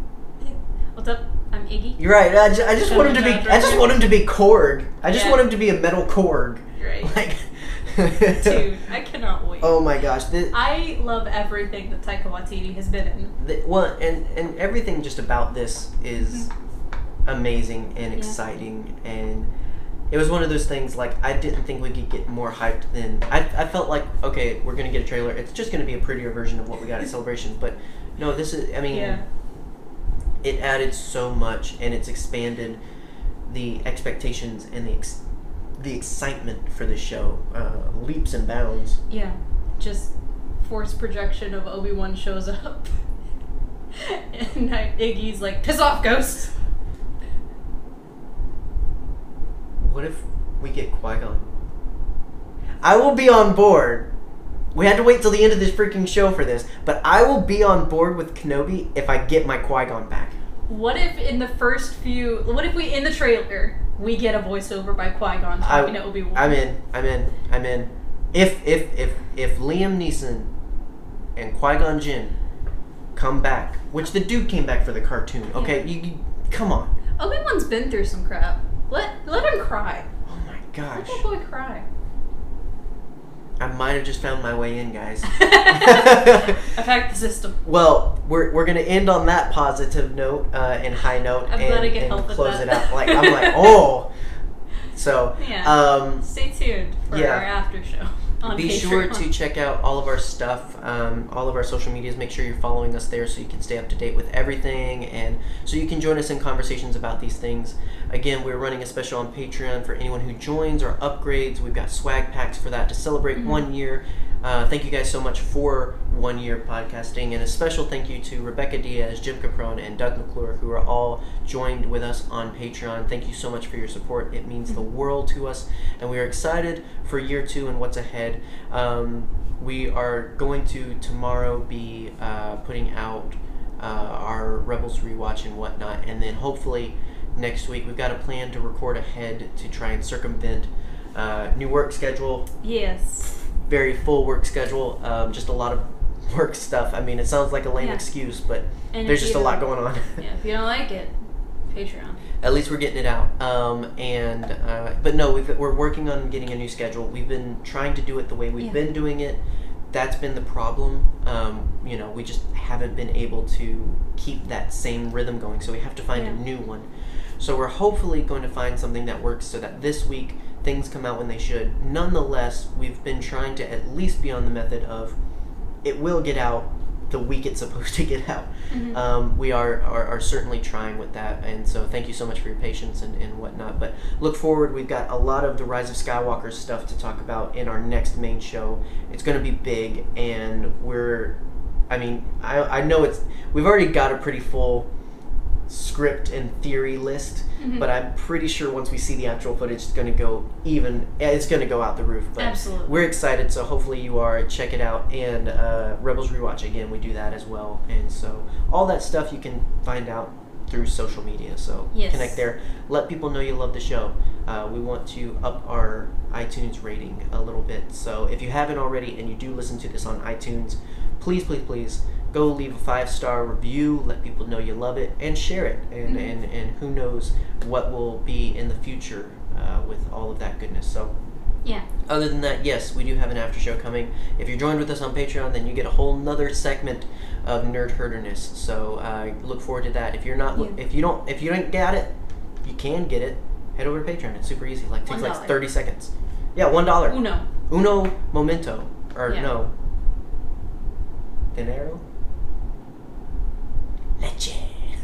What's up? I'm Iggy. You're right. I just, I just want him to be. I just want him to be Korg. I just Yeah. want him to be a metal Korg. Right. [LAUGHS] Like. [LAUGHS] Dude, I cannot wait. Oh my gosh. The, I love everything that Taika Waititi has been in. the, well, and and everything just about this is amazing and Mm-hmm. Yeah. exciting and. It was one of those things like I didn't think we could get more hyped than I, I felt like okay we're gonna get a trailer it's just gonna be a prettier version of what we got at Celebration but no this is I mean Yeah. it added so much and it's expanded the expectations and the ex- the excitement for the show uh, leaps and bounds. Yeah. Just force projection of Obi Wan shows up. [LAUGHS] and Iggy's like, piss off, ghost! What if we get Qui Gon? I will be on board. We had to wait till the end of this freaking show for this, but I will be on board with Kenobi if I get my Qui Gon back. What if in the first few. What if we, in the trailer, we get a voiceover by Qui Gon I- talking to Obi Wan? I'm in. I'm in. I'm in. If if if if Liam Neeson and Qui Gon Jinn come back, which the dude came back for the cartoon. Okay, you, you come on. Obi Wan's been through some crap. Let let him cry. Oh my gosh. Let that boy cry. I might have just found my way in, guys. [LAUGHS] [LAUGHS] I've hacked the system. well, we're, we're gonna end on that positive note uh, and high note I'm and, and help with close it out. Like I'm like, [LAUGHS] oh. So, Yeah. um, Stay tuned for Yeah. our after show on be Patreon. sure to check out all of our stuff, um, all of our social medias. Make sure you're following us there so you can stay up to date with everything and so you can join us in conversations about these things. Again, we're running a special on Patreon for anyone who joins or upgrades. We've got swag packs for that to celebrate Mhm. one year. Uh, thank you guys so much for one year podcasting, and a special thank you to Rebecca Diaz, Jim Caprone, and Doug McClure, who are all joined with us on Patreon. Thank you so much for your support. It means the world to us, and we are excited for year two and what's ahead. Um, we are going to tomorrow be uh, putting out uh, our Rebels rewatch and whatnot, and then hopefully next week we've got a plan to record ahead to try and circumvent uh, new work schedule Yes. Very full work schedule. Um, just a lot of [LAUGHS] work stuff. I mean, it sounds like a lame Yeah. excuse, but And there's just a lot going on. [LAUGHS] Yeah, if you don't like it, Patreon. At least we're getting it out. Um, and uh, but no, we've, we're working on getting a new schedule. We've been trying to do it the way we've Yeah. been doing it. That's been the problem. Um, you know, we just haven't been able to keep that same rhythm going. So we have to find a new one. So we're hopefully going to find something that works so that this week things come out when they should. Nonetheless, we've been trying to at least be on the method of it will get out the week it's [LAUGHS] supposed to get out. Mhm. Um, we are, are, are certainly trying with that, and so thank you so much for your patience and, and whatnot. But look forward, we've got a lot of the Rise of Skywalker stuff to talk about in our next main show. It's going to be big, and we're, I mean, I, I know it's, we've already got a pretty full script and theory list, Mhm. but I'm pretty sure once we see the actual footage, it's going to go even, it's going to go out the roof. But Absolutely. we're excited, so hopefully you are. Check it out. And uh, Rebels Rewatch, again, we do that as well. And so all that stuff you can find out through social media. So Yes. connect there. Let people know you love the show. Uh, we want to up our iTunes rating a little bit. So if you haven't already and you do listen to this on iTunes, please, please, please go leave a five star review. Let people know you love it and share it. And, Mhm. and, and who knows what will be in the future uh, with all of that goodness. So Yeah. other than that, yes, we do have an after show coming. If you're joined with us on Patreon, then you get a whole nother segment of nerd herderness. So uh, look forward to that. If you're not, Yeah. if you don't, if you don't get it, you can get it. Head over to Patreon. It's super easy. Like takes like thirty seconds. Yeah, one dollar. Uno. Uno momento, or Yeah. no, dinero. Leche.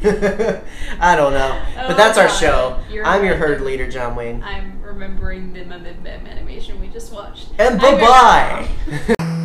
[LAUGHS] I don't know, but Oh, that's our oh, God. show. You're I'm your herd leader, John Wayne. I'm remembering the Mim Mim Mim animation we just watched. And bye bye. [LAUGHS] [LAUGHS]